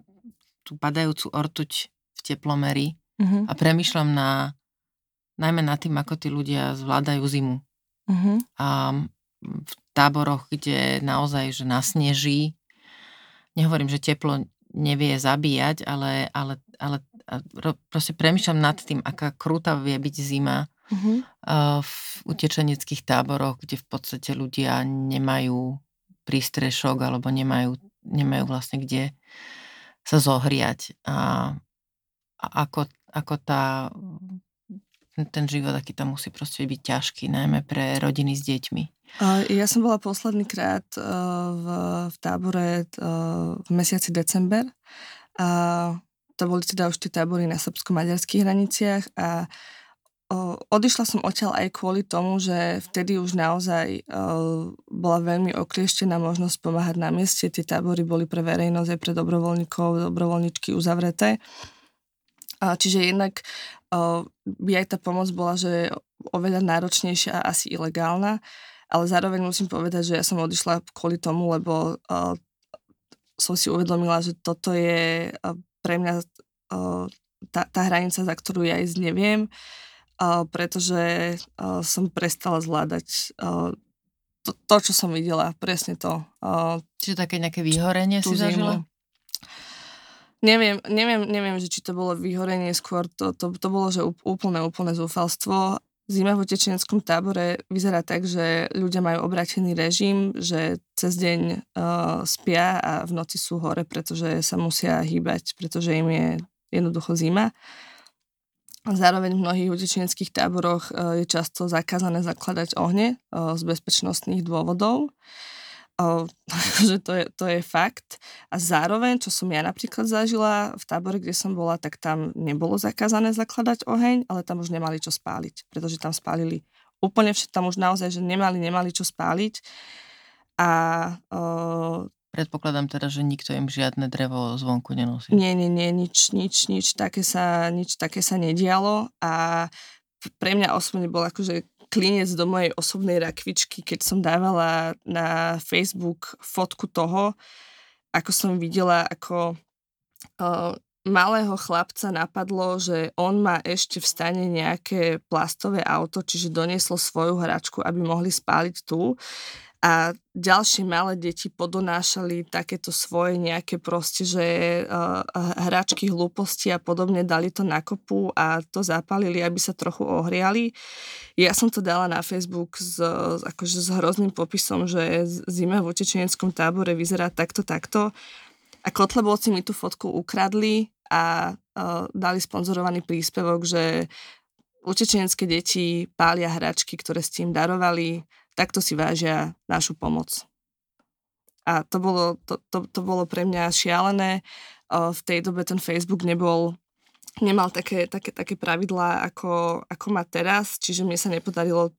tú padajúcu ortuť v teplomeri uh-huh. a premyšľam na, najmä nad tým, ako tí ľudia zvládajú zimu. Uh-huh. A v táboroch, kde naozaj, že nasneží, nehovorím, že teplo nevie zabíjať, ale, ale, ale proste premýšľam nad tým, aká krúta vie byť zima uh-huh. v utečeneckých táboroch, kde v podstate ľudia nemajú prístrešok alebo nemajú, nemajú vlastne kde sa zohriať. A, a ako, ako tá, ten život, aký tam musí proste byť ťažký, najmä pre rodiny s deťmi. Ja som bola posledný krát v, v tábore v mesiaci december a to boli teda už tie tábory na srbsko-maďarských hraniciach a odišla som odtiaľ aj kvôli tomu, že vtedy už naozaj o, bola veľmi oklieštená možnosť pomáhať na mieste. Tie tábory boli pre verejnosť aj pre dobrovoľníkov, dobrovoľničky uzavreté. Čiže jednak by aj tá pomoc bola, že oveľa náročnejšia a asi ilegálna ale zároveň musím povedať, že ja som odišla kvôli tomu, lebo uh, som si uvedomila, že toto je uh, pre mňa uh, tá, tá hranica, za ktorú ja ísť neviem, uh, pretože uh, som prestala zvládať uh, to, to, čo som videla, presne to. Uh, Čiže také nejaké vyhorenie si zažila? Neviem, neviem, neviem, že či to bolo vyhorenie skôr, to, to, to bolo, že úplne, úplne zúfalstvo Zima v utečenskom tábore vyzerá tak, že ľudia majú obratený režim, že cez deň uh, spia a v noci sú hore, pretože sa musia hýbať, pretože im je jednoducho zima. Zároveň v mnohých utečeneckých táboroch uh, je často zakázané zakladať ohne uh, z bezpečnostných dôvodov. O, že to je, to je fakt. A zároveň, čo som ja napríklad zažila v tábore, kde som bola, tak tam nebolo zakázané zakladať oheň, ale tam už nemali čo spáliť, pretože tam spálili úplne všetko, tam už naozaj, že nemali, nemali čo spáliť. A o, Predpokladám teda, že nikto im žiadne drevo zvonku nenosí. Nie, nie, nie, nič, nič, nič také sa, nič také sa nedialo a pre mňa osobne bol akože klinec do mojej osobnej rakvičky, keď som dávala na Facebook fotku toho, ako som videla, ako uh, malého chlapca napadlo, že on má ešte v stane nejaké plastové auto, čiže donieslo svoju hračku, aby mohli spáliť tu a ďalšie malé deti podonášali takéto svoje nejaké proste, že uh, hračky hlúposti a podobne dali to na kopu a to zapalili, aby sa trochu ohriali. Ja som to dala na Facebook s, akože s hrozným popisom, že zima v utečeneckom tábore vyzerá takto, takto. A Kotlebovci mi tú fotku ukradli a uh, dali sponzorovaný príspevok, že utečenecké deti pália hračky, ktoré ste im darovali, takto si vážia našu pomoc. A to bolo, to, to, to bolo pre mňa šialené. V tej dobe ten Facebook nebol, nemal také, také, také pravidlá, ako, ako má teraz, čiže mne sa nepodarilo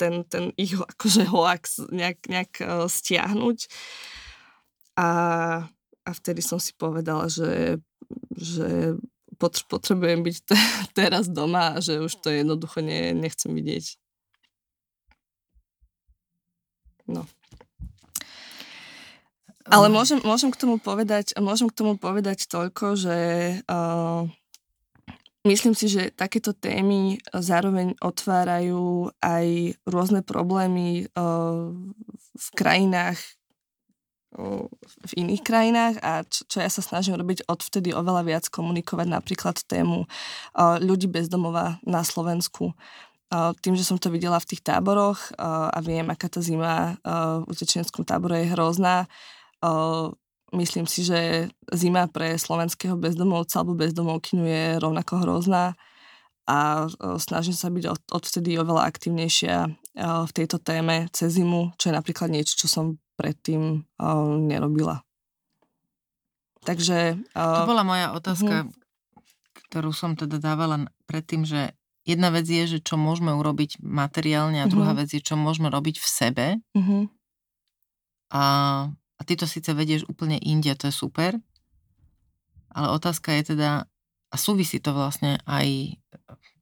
ten, ten ich akože hoax nejak, nejak stiahnuť. A, a vtedy som si povedala, že, že potrebujem byť teraz doma a že už to jednoducho ne, nechcem vidieť. No. Ale môžem, môžem, k tomu povedať, môžem k tomu povedať toľko, že uh, myslím si, že takéto témy zároveň otvárajú aj rôzne problémy uh, v krajinách, uh, v iných krajinách a čo, čo ja sa snažím robiť odvtedy oveľa viac komunikovať napríklad tému uh, ľudí bezdomova na Slovensku tým, že som to videla v tých táboroch a viem, aká tá zima v utečenskom tábore je hrozná, myslím si, že zima pre slovenského bezdomovca alebo bezdomovkyňu je rovnako hrozná a snažím sa byť od, odvtedy oveľa aktívnejšia v tejto téme cez zimu, čo je napríklad niečo, čo som predtým nerobila. Takže... To bola moja otázka, uh-huh. ktorú som teda dávala predtým, že jedna vec je, že čo môžeme urobiť materiálne a druhá uh-huh. vec je, čo môžeme robiť v sebe. A, a A ty to síce vedieš úplne inde, to je super, ale otázka je teda, a súvisí to vlastne aj,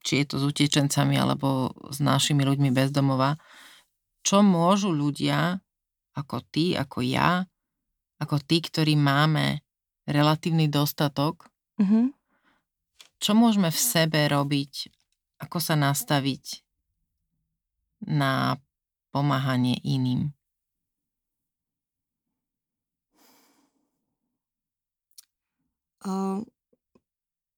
či je to s utečencami alebo s našimi ľuďmi bezdomova, čo môžu ľudia ako ty, ako ja, ako tí, ktorí máme relatívny dostatok, mm-hmm. čo môžeme v sebe robiť, ako sa nastaviť na pomáhanie iným? Uh,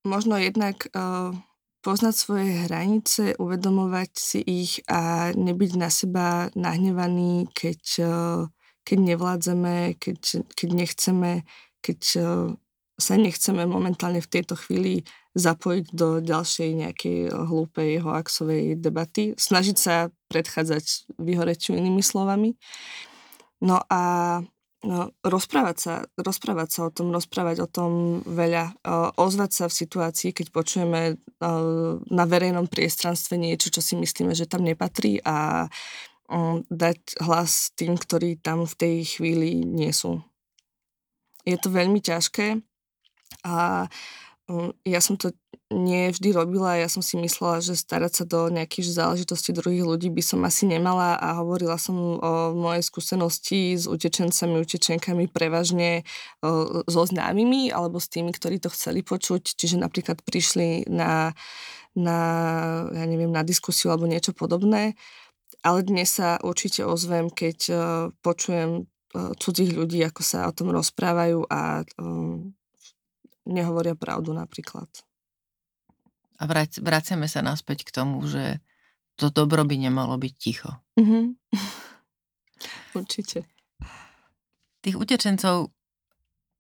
možno jednak uh, poznať svoje hranice, uvedomovať si ich a nebyť na seba nahnevaný, keď, uh, keď nevládzeme, keď, keď nechceme, keď uh, sa nechceme momentálne v tejto chvíli zapojiť do ďalšej nejakej hlúpej hoaxovej debaty. Snažiť sa predchádzať vyhorečiu inými slovami. No a no, rozprávať, sa, rozprávať sa o tom, rozprávať o tom veľa, ozvať sa v situácii, keď počujeme na verejnom priestranstve niečo, čo si myslíme, že tam nepatrí a dať hlas tým, ktorí tam v tej chvíli nie sú. Je to veľmi ťažké a ja som to nie vždy robila. Ja som si myslela, že starať sa do nejakých záležitostí druhých ľudí by som asi nemala a hovorila som o mojej skúsenosti s utečencami, utečenkami prevažne so známymi alebo s tými, ktorí to chceli počuť. Čiže napríklad prišli na, na, ja neviem, na diskusiu alebo niečo podobné. Ale dnes sa určite ozvem, keď počujem cudzích ľudí, ako sa o tom rozprávajú a nehovoria pravdu napríklad. A vrať, vraciame sa naspäť k tomu, že to dobro by nemalo byť ticho. Mm-hmm. Určite. Tých utečencov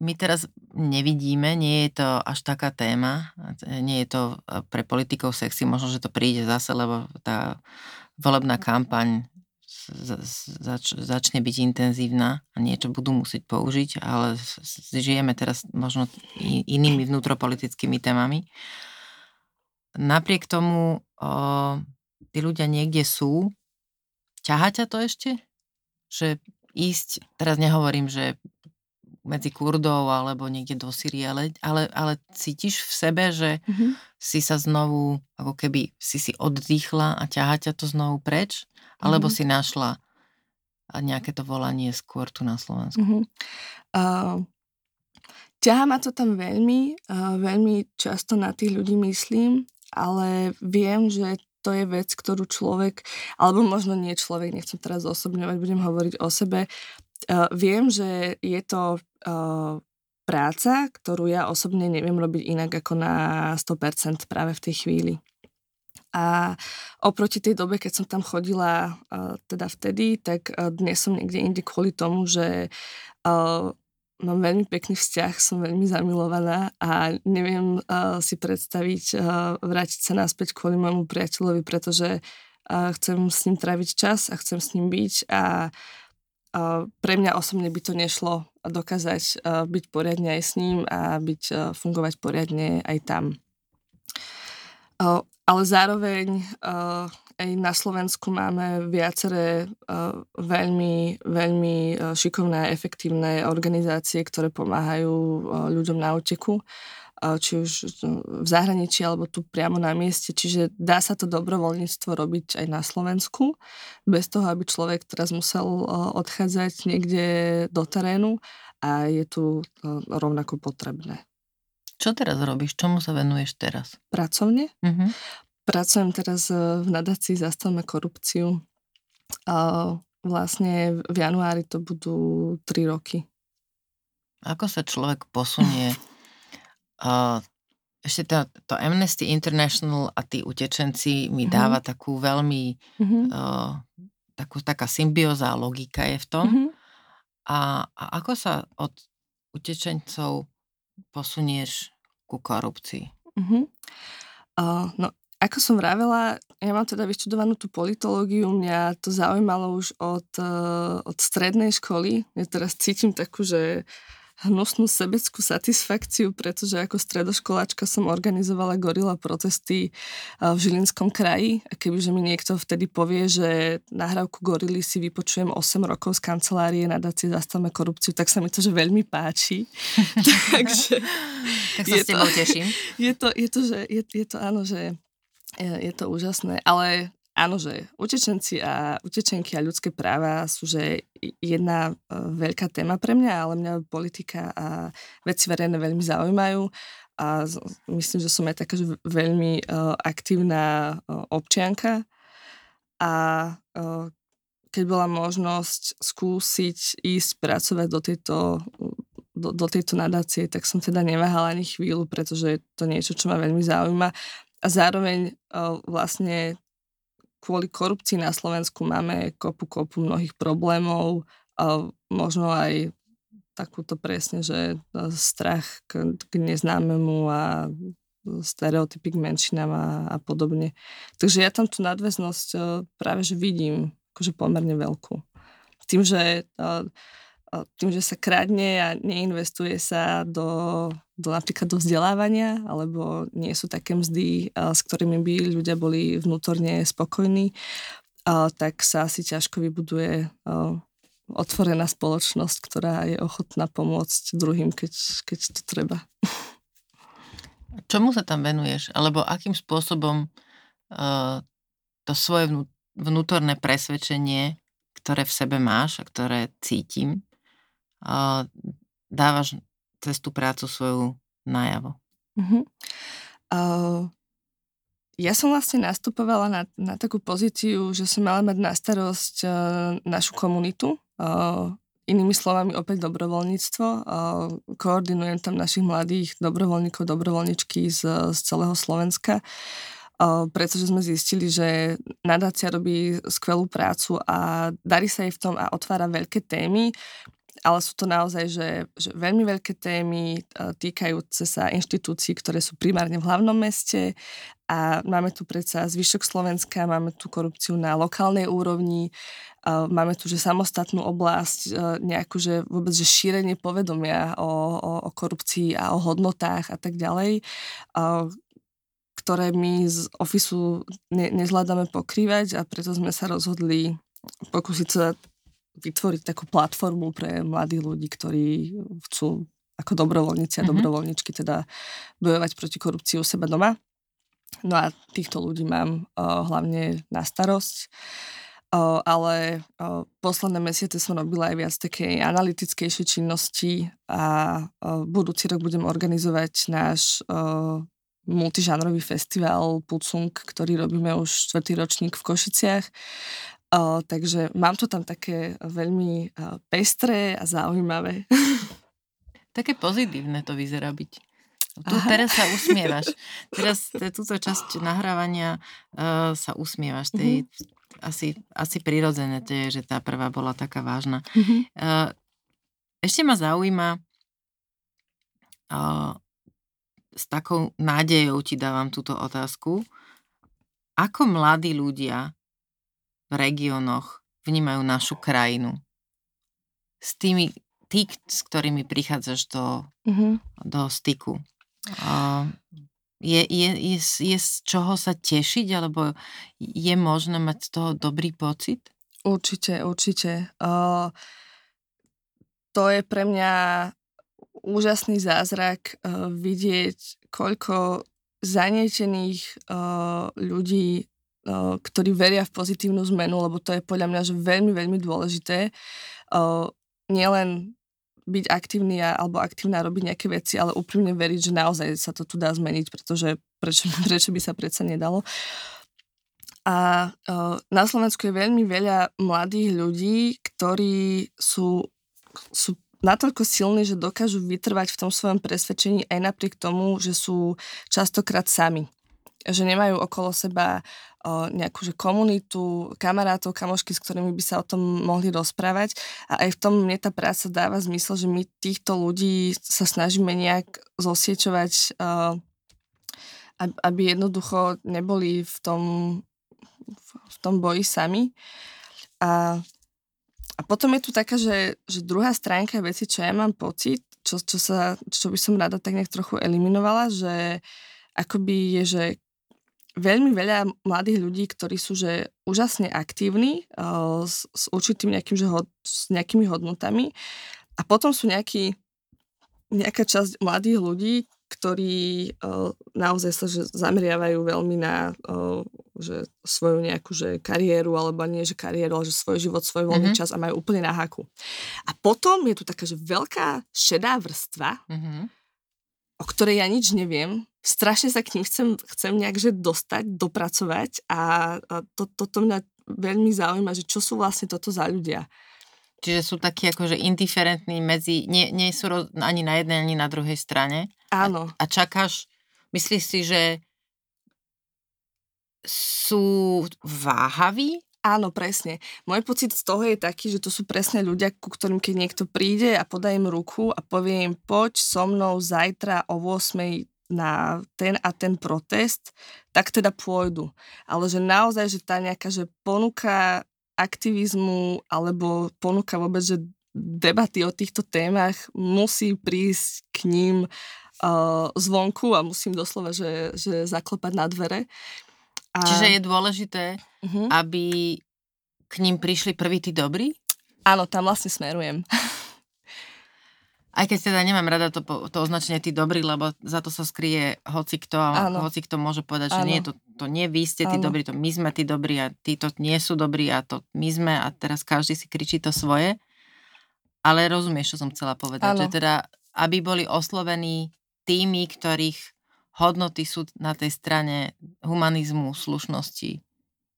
my teraz nevidíme, nie je to až taká téma, nie je to pre politikov sexy, možno, že to príde zase, lebo tá volebná kampaň zač, začne byť intenzívna a niečo budú musieť použiť, ale žijeme teraz možno inými vnútropolitickými témami. Napriek tomu o, tí ľudia niekde sú. Ťaha ťa to ešte? Že ísť, teraz nehovorím, že medzi Kurdov alebo niekde do Syrie, ale, ale, ale cítiš v sebe, že mm-hmm. si sa znovu, ako keby si si oddychla a ťaha ťa to znovu preč? Alebo mm-hmm. si našla nejaké to volanie skôr tu na Slovensku? Mm-hmm. Uh, ťaha ma to tam veľmi, uh, veľmi často na tých ľudí myslím, ale viem, že to je vec, ktorú človek, alebo možno nie človek, nechcem teraz osobňovať, budem hovoriť o sebe, uh, viem, že je to uh, práca, ktorú ja osobne neviem robiť inak ako na 100% práve v tej chvíli. A oproti tej dobe, keď som tam chodila uh, teda vtedy, tak uh, dnes som niekde inde kvôli tomu, že uh, mám veľmi pekný vzťah, som veľmi zamilovaná a neviem uh, si predstaviť uh, vrátiť sa naspäť kvôli môjmu priateľovi, pretože uh, chcem s ním tráviť čas a chcem s ním byť a uh, pre mňa osobne by to nešlo dokázať uh, byť poriadne aj s ním a byť, uh, fungovať poriadne aj tam. Uh, ale zároveň aj na Slovensku máme viaceré veľmi, veľmi šikovné a efektívne organizácie, ktoré pomáhajú ľuďom na uteku, či už v zahraničí alebo tu priamo na mieste. Čiže dá sa to dobrovoľníctvo robiť aj na Slovensku, bez toho, aby človek teraz musel uh, odchádzať niekde do terénu a je tu uh, rovnako potrebné. Čo teraz robíš? Čomu sa venuješ teraz? Pracovne? Uh-huh. Pracujem teraz e, v nadácii Zastavme korupciu. Vlastne v januári to budú 3 roky. Ako sa človek posunie? Uh, ešte to, to Amnesty International a tí utečenci mi uh-huh. dáva takú veľmi uh-huh. uh, takú, taká symbióza logika je v tom. Uh-huh. A, a ako sa od utečencov posunieš ku korupcii? Uh-huh. Uh, no, ako som vravela, ja mám teda vyštudovanú tú politológiu, mňa to zaujímalo už od, uh, od strednej školy. Ja teraz cítim takú, že hnusnú sebeckú satisfakciu, pretože ako stredoškoláčka som organizovala gorila protesty v Žilinskom kraji a kebyže mi niekto vtedy povie, že nahrávku gorily si vypočujem 8 rokov z kancelárie nadácie Zastavme korupciu, tak sa mi to že veľmi páči. Takže tak sa s tebou teším. Je to, je to, že, je, je to áno, že je, je to úžasné, ale áno, že utečenci a utečenky a ľudské práva sú že jedna e, veľká téma pre mňa, ale mňa politika a veci verejné veľmi zaujímajú a myslím, že som aj taká že veľmi uh, aktívna uh, občianka a uh, keď bola možnosť skúsiť ísť pracovať do tejto, do, do tejto nadácie, tak som teda neváhala ani chvíľu, pretože je to niečo, čo ma veľmi zaujíma. A zároveň uh, vlastne kvôli korupcii na Slovensku máme kopu, kopu mnohých problémov a možno aj takúto presne, že e, strach k, k neznámemu a stereotypy k menšinám a, a podobne. Takže ja tam tú nadväznosť e, práve že vidím akože pomerne veľkú. Tým, že e, tým, že sa kradne a neinvestuje sa do, do napríklad do vzdelávania, alebo nie sú také mzdy, s ktorými by ľudia boli vnútorne spokojní, tak sa asi ťažko vybuduje otvorená spoločnosť, ktorá je ochotná pomôcť druhým, keď, keď to treba. Čomu sa tam venuješ? Alebo akým spôsobom to svoje vnútorné presvedčenie, ktoré v sebe máš a ktoré cítim, dávaš cez tú prácu svoju najavo? Uh-huh. Uh, ja som vlastne nastupovala na, na takú pozíciu, že som mala mať na starosť uh, našu komunitu. Uh, inými slovami opäť dobrovoľníctvo. Uh, koordinujem tam našich mladých dobrovoľníkov, dobrovoľničky z, z celého Slovenska. Uh, pretože sme zistili, že nadácia robí skvelú prácu a darí sa jej v tom a otvára veľké témy, ale sú to naozaj že, že veľmi veľké témy e, týkajúce sa inštitúcií, ktoré sú primárne v hlavnom meste. A máme tu predsa zvyšok Slovenska, máme tu korupciu na lokálnej úrovni, e, máme tu že samostatnú oblasť, e, nejakú že vôbec že šírenie povedomia o, o, o korupcii a o hodnotách a tak ďalej, ktoré my z ofisu ne, nezvládame pokrývať a preto sme sa rozhodli pokúsiť sa vytvoriť takú platformu pre mladých ľudí, ktorí chcú ako dobrovoľníci a mm-hmm. dobrovoľničky teda bojovať proti korupcii u seba doma. No a týchto ľudí mám uh, hlavne na starosť. Uh, ale uh, posledné mesiace som robila aj viac takej analytickejšej činnosti a uh, budúci rok budem organizovať náš uh, multižánrový festival Pucung, ktorý robíme už čtvrtý ročník v Košiciach Takže mám to tam také veľmi o, pestré a zaujímavé. Také pozitívne to vyzerá byť. Tu Aha. teraz sa usmievaš. Teraz túto časť nahrávania uh, sa usmievaš. Tej, mm-hmm. asi, asi prirodzené to je, že tá prvá bola taká vážna. Mm-hmm. Uh, ešte ma zaujíma uh, s takou nádejou ti dávam túto otázku. Ako mladí ľudia regiónoch vnímajú našu krajinu. S tými, tí, s ktorými prichádzaš do, mm-hmm. do styku. Uh, je, je, je, je z čoho sa tešiť, alebo je možné mať z toho dobrý pocit? Určite, určite. Uh, to je pre mňa úžasný zázrak uh, vidieť, koľko zanietených uh, ľudí ktorí veria v pozitívnu zmenu, lebo to je podľa mňa že veľmi, veľmi dôležité. Nielen byť aktívny alebo aktívna robiť nejaké veci, ale úprimne veriť, že naozaj sa to tu dá zmeniť, pretože prečo, prečo by sa predsa nedalo. A na Slovensku je veľmi veľa mladých ľudí, ktorí sú, sú natoľko silní, že dokážu vytrvať v tom svojom presvedčení aj napriek tomu, že sú častokrát sami že nemajú okolo seba nejakú že komunitu, kamarátov, kamošky, s ktorými by sa o tom mohli rozprávať. A aj v tom mne tá práca dáva zmysel, že my týchto ľudí sa snažíme nejak zosiečovať, o, aby jednoducho neboli v tom, v tom boji sami. A, a potom je tu taká, že, že druhá stránka veci, čo ja mám pocit, čo, čo, sa, čo by som rada tak nejak trochu eliminovala, že akoby je, že veľmi veľa mladých ľudí, ktorí sú že úžasne aktívni uh, s, s určitým nejakým, že hod, s nejakými hodnotami a potom sú nejaký, nejaká časť mladých ľudí, ktorí uh, naozaj sa že zameriavajú veľmi na uh, že svoju nejakú že kariéru, alebo nie že kariéru, ale že svoj život, svoj voľný mm-hmm. čas a majú úplne na haku. A potom je tu taká, že veľká šedá vrstva, mm-hmm. o ktorej ja nič neviem, strašne sa k ním chcem, chcem nejak že dostať, dopracovať a, a to, toto mňa veľmi zaujíma, že čo sú vlastne toto za ľudia. Čiže sú takí akože indiferentní medzi, nie, nie sú roz, ani na jednej, ani na druhej strane. Áno. A, a čakáš, myslíš si, že sú váhaví? Áno, presne. Môj pocit z toho je taký, že to sú presne ľudia, ku ktorým keď niekto príde a podá im ruku a povie im, poď so mnou zajtra o 8 na ten a ten protest, tak teda pôjdu. Ale že naozaj, že tá nejaká že ponuka aktivizmu alebo ponuka vôbec, že debaty o týchto témach musí prísť k ním uh, zvonku a musím doslova, že, že zaklopať na dvere. A... Čiže je dôležité, uh-huh. aby k ním prišli prví tí dobrí? Áno, tam vlastne smerujem. Aj keď teda nemám rada to, to označenie tí dobrí, lebo za to sa skrie hoci kto a Áno. hoci kto môže povedať, že Áno. nie, to, to nie vy ste tí dobrí, to my sme tí dobrí a títo nie sú dobrí a to my sme a teraz každý si kričí to svoje. Ale rozumieš, čo som chcela povedať, Áno. že teda, aby boli oslovení tými, ktorých hodnoty sú na tej strane humanizmu, slušnosti,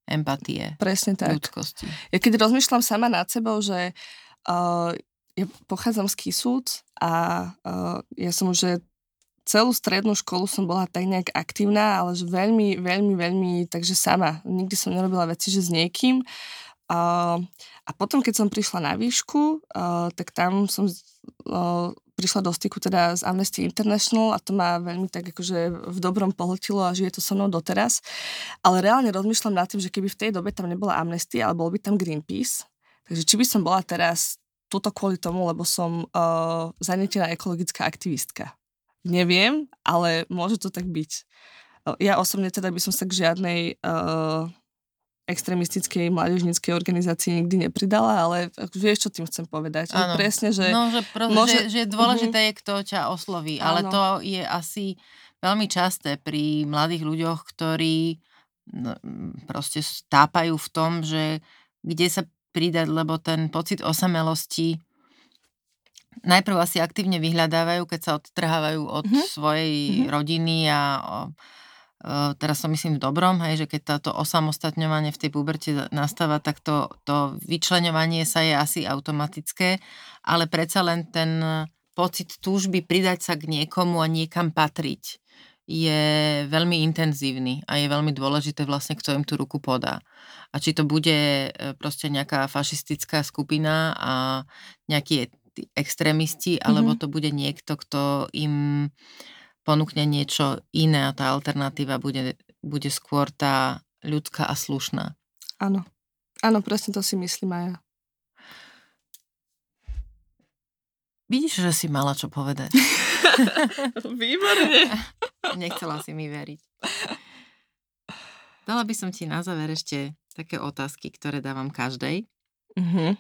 empatie, Presne tak. ľudskosti. Ja keď rozmýšľam sama nad sebou, že uh, ja pochádzam z Kisúc a uh, ja som už celú strednú školu som bola tak nejak aktívna, ale že veľmi, veľmi, veľmi, takže sama. Nikdy som nerobila veci, že s niekým. Uh, a potom, keď som prišla na výšku, uh, tak tam som uh, prišla do styku teda z Amnesty International a to ma veľmi tak akože v dobrom pohltilo a žije to so mnou doteraz. Ale reálne rozmýšľam nad tým, že keby v tej dobe tam nebola Amnesty, ale bol by tam Greenpeace, takže či by som bola teraz tuto kvôli tomu, lebo som uh, zanetená ekologická aktivistka. Neviem, ale môže to tak byť. Ja osobne teda by som sa k žiadnej uh, extrémistickej mládežníckej organizácii nikdy nepridala, ale vieš, čo tým chcem povedať. Ano. Presne, že... No, že, pro, môže... že, že dôležité uh-huh. je, kto ťa osloví, ale ano. to je asi veľmi časté pri mladých ľuďoch, ktorí no, proste stápajú v tom, že kde sa pridať, lebo ten pocit osamelosti najprv asi aktívne vyhľadávajú, keď sa odtrhávajú od uh-huh. svojej uh-huh. rodiny a teraz som myslím v dobrom, hej, že keď táto osamostatňovanie v tej puberte nastáva, tak to, to vyčleňovanie sa je asi automatické, ale predsa len ten pocit túžby pridať sa k niekomu a niekam patriť je veľmi intenzívny a je veľmi dôležité vlastne, kto im tú ruku podá. A či to bude e, proste nejaká fašistická skupina a nejakí extrémisti, mm-hmm. alebo to bude niekto, kto im ponúkne niečo iné a tá alternatíva bude, bude skôr tá ľudská a slušná. Áno. Áno, presne to si myslím aj ja. Vidíš, že si mala čo povedať. Výborne. Nechcela si mi veriť. Dala by som ti na záver ešte také otázky, ktoré dávam každej. Uh-huh.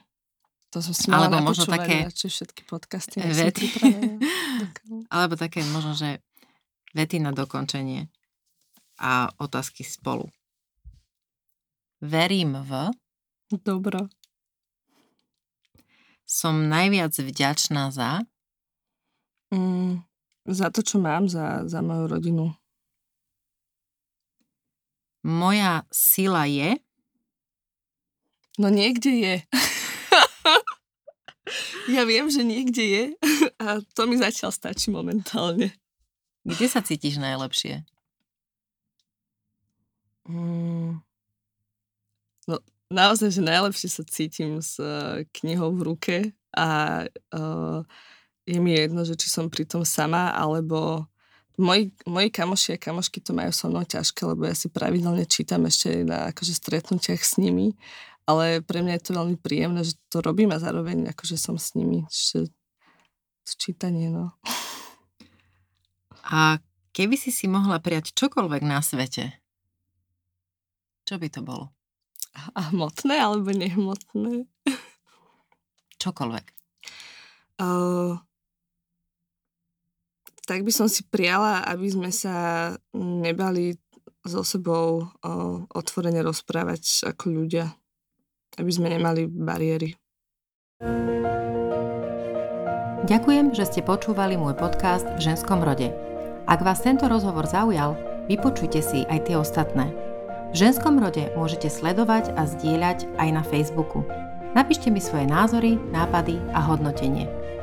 To som si Alebo možno také... všetky podcasty. Vety. Alebo také možno, že Vety na dokončenie a otázky spolu. Verím v... Dobro. Som najviac vďačná za... Mm, za to, čo mám, za, za moju rodinu. Moja sila je... No niekde je. ja viem, že niekde je a to mi zatiaľ stačí momentálne. Kde sa cítiš najlepšie? Mm. No, naozaj, že najlepšie sa cítim s uh, knihou v ruke a uh, je mi jedno, že či som pri tom sama, alebo moji, moji kamoši a kamošky to majú so mnou ťažké, lebo ja si pravidelne čítam ešte na akože, stretnutiach s nimi, ale pre mňa je to veľmi príjemné, že to robím a zároveň akože som s nimi. Čiže čítanie, no. A keby si si mohla prijať čokoľvek na svete, čo by to bolo? A hmotné alebo nehmotné? Čokoľvek. Uh, tak by som si prijala, aby sme sa nebali so sebou uh, otvorene rozprávať ako ľudia. Aby sme nemali bariéry. Ďakujem, že ste počúvali môj podcast v ženskom rode. Ak vás tento rozhovor zaujal, vypočujte si aj tie ostatné. V ženskom rode môžete sledovať a zdieľať aj na Facebooku. Napíšte mi svoje názory, nápady a hodnotenie.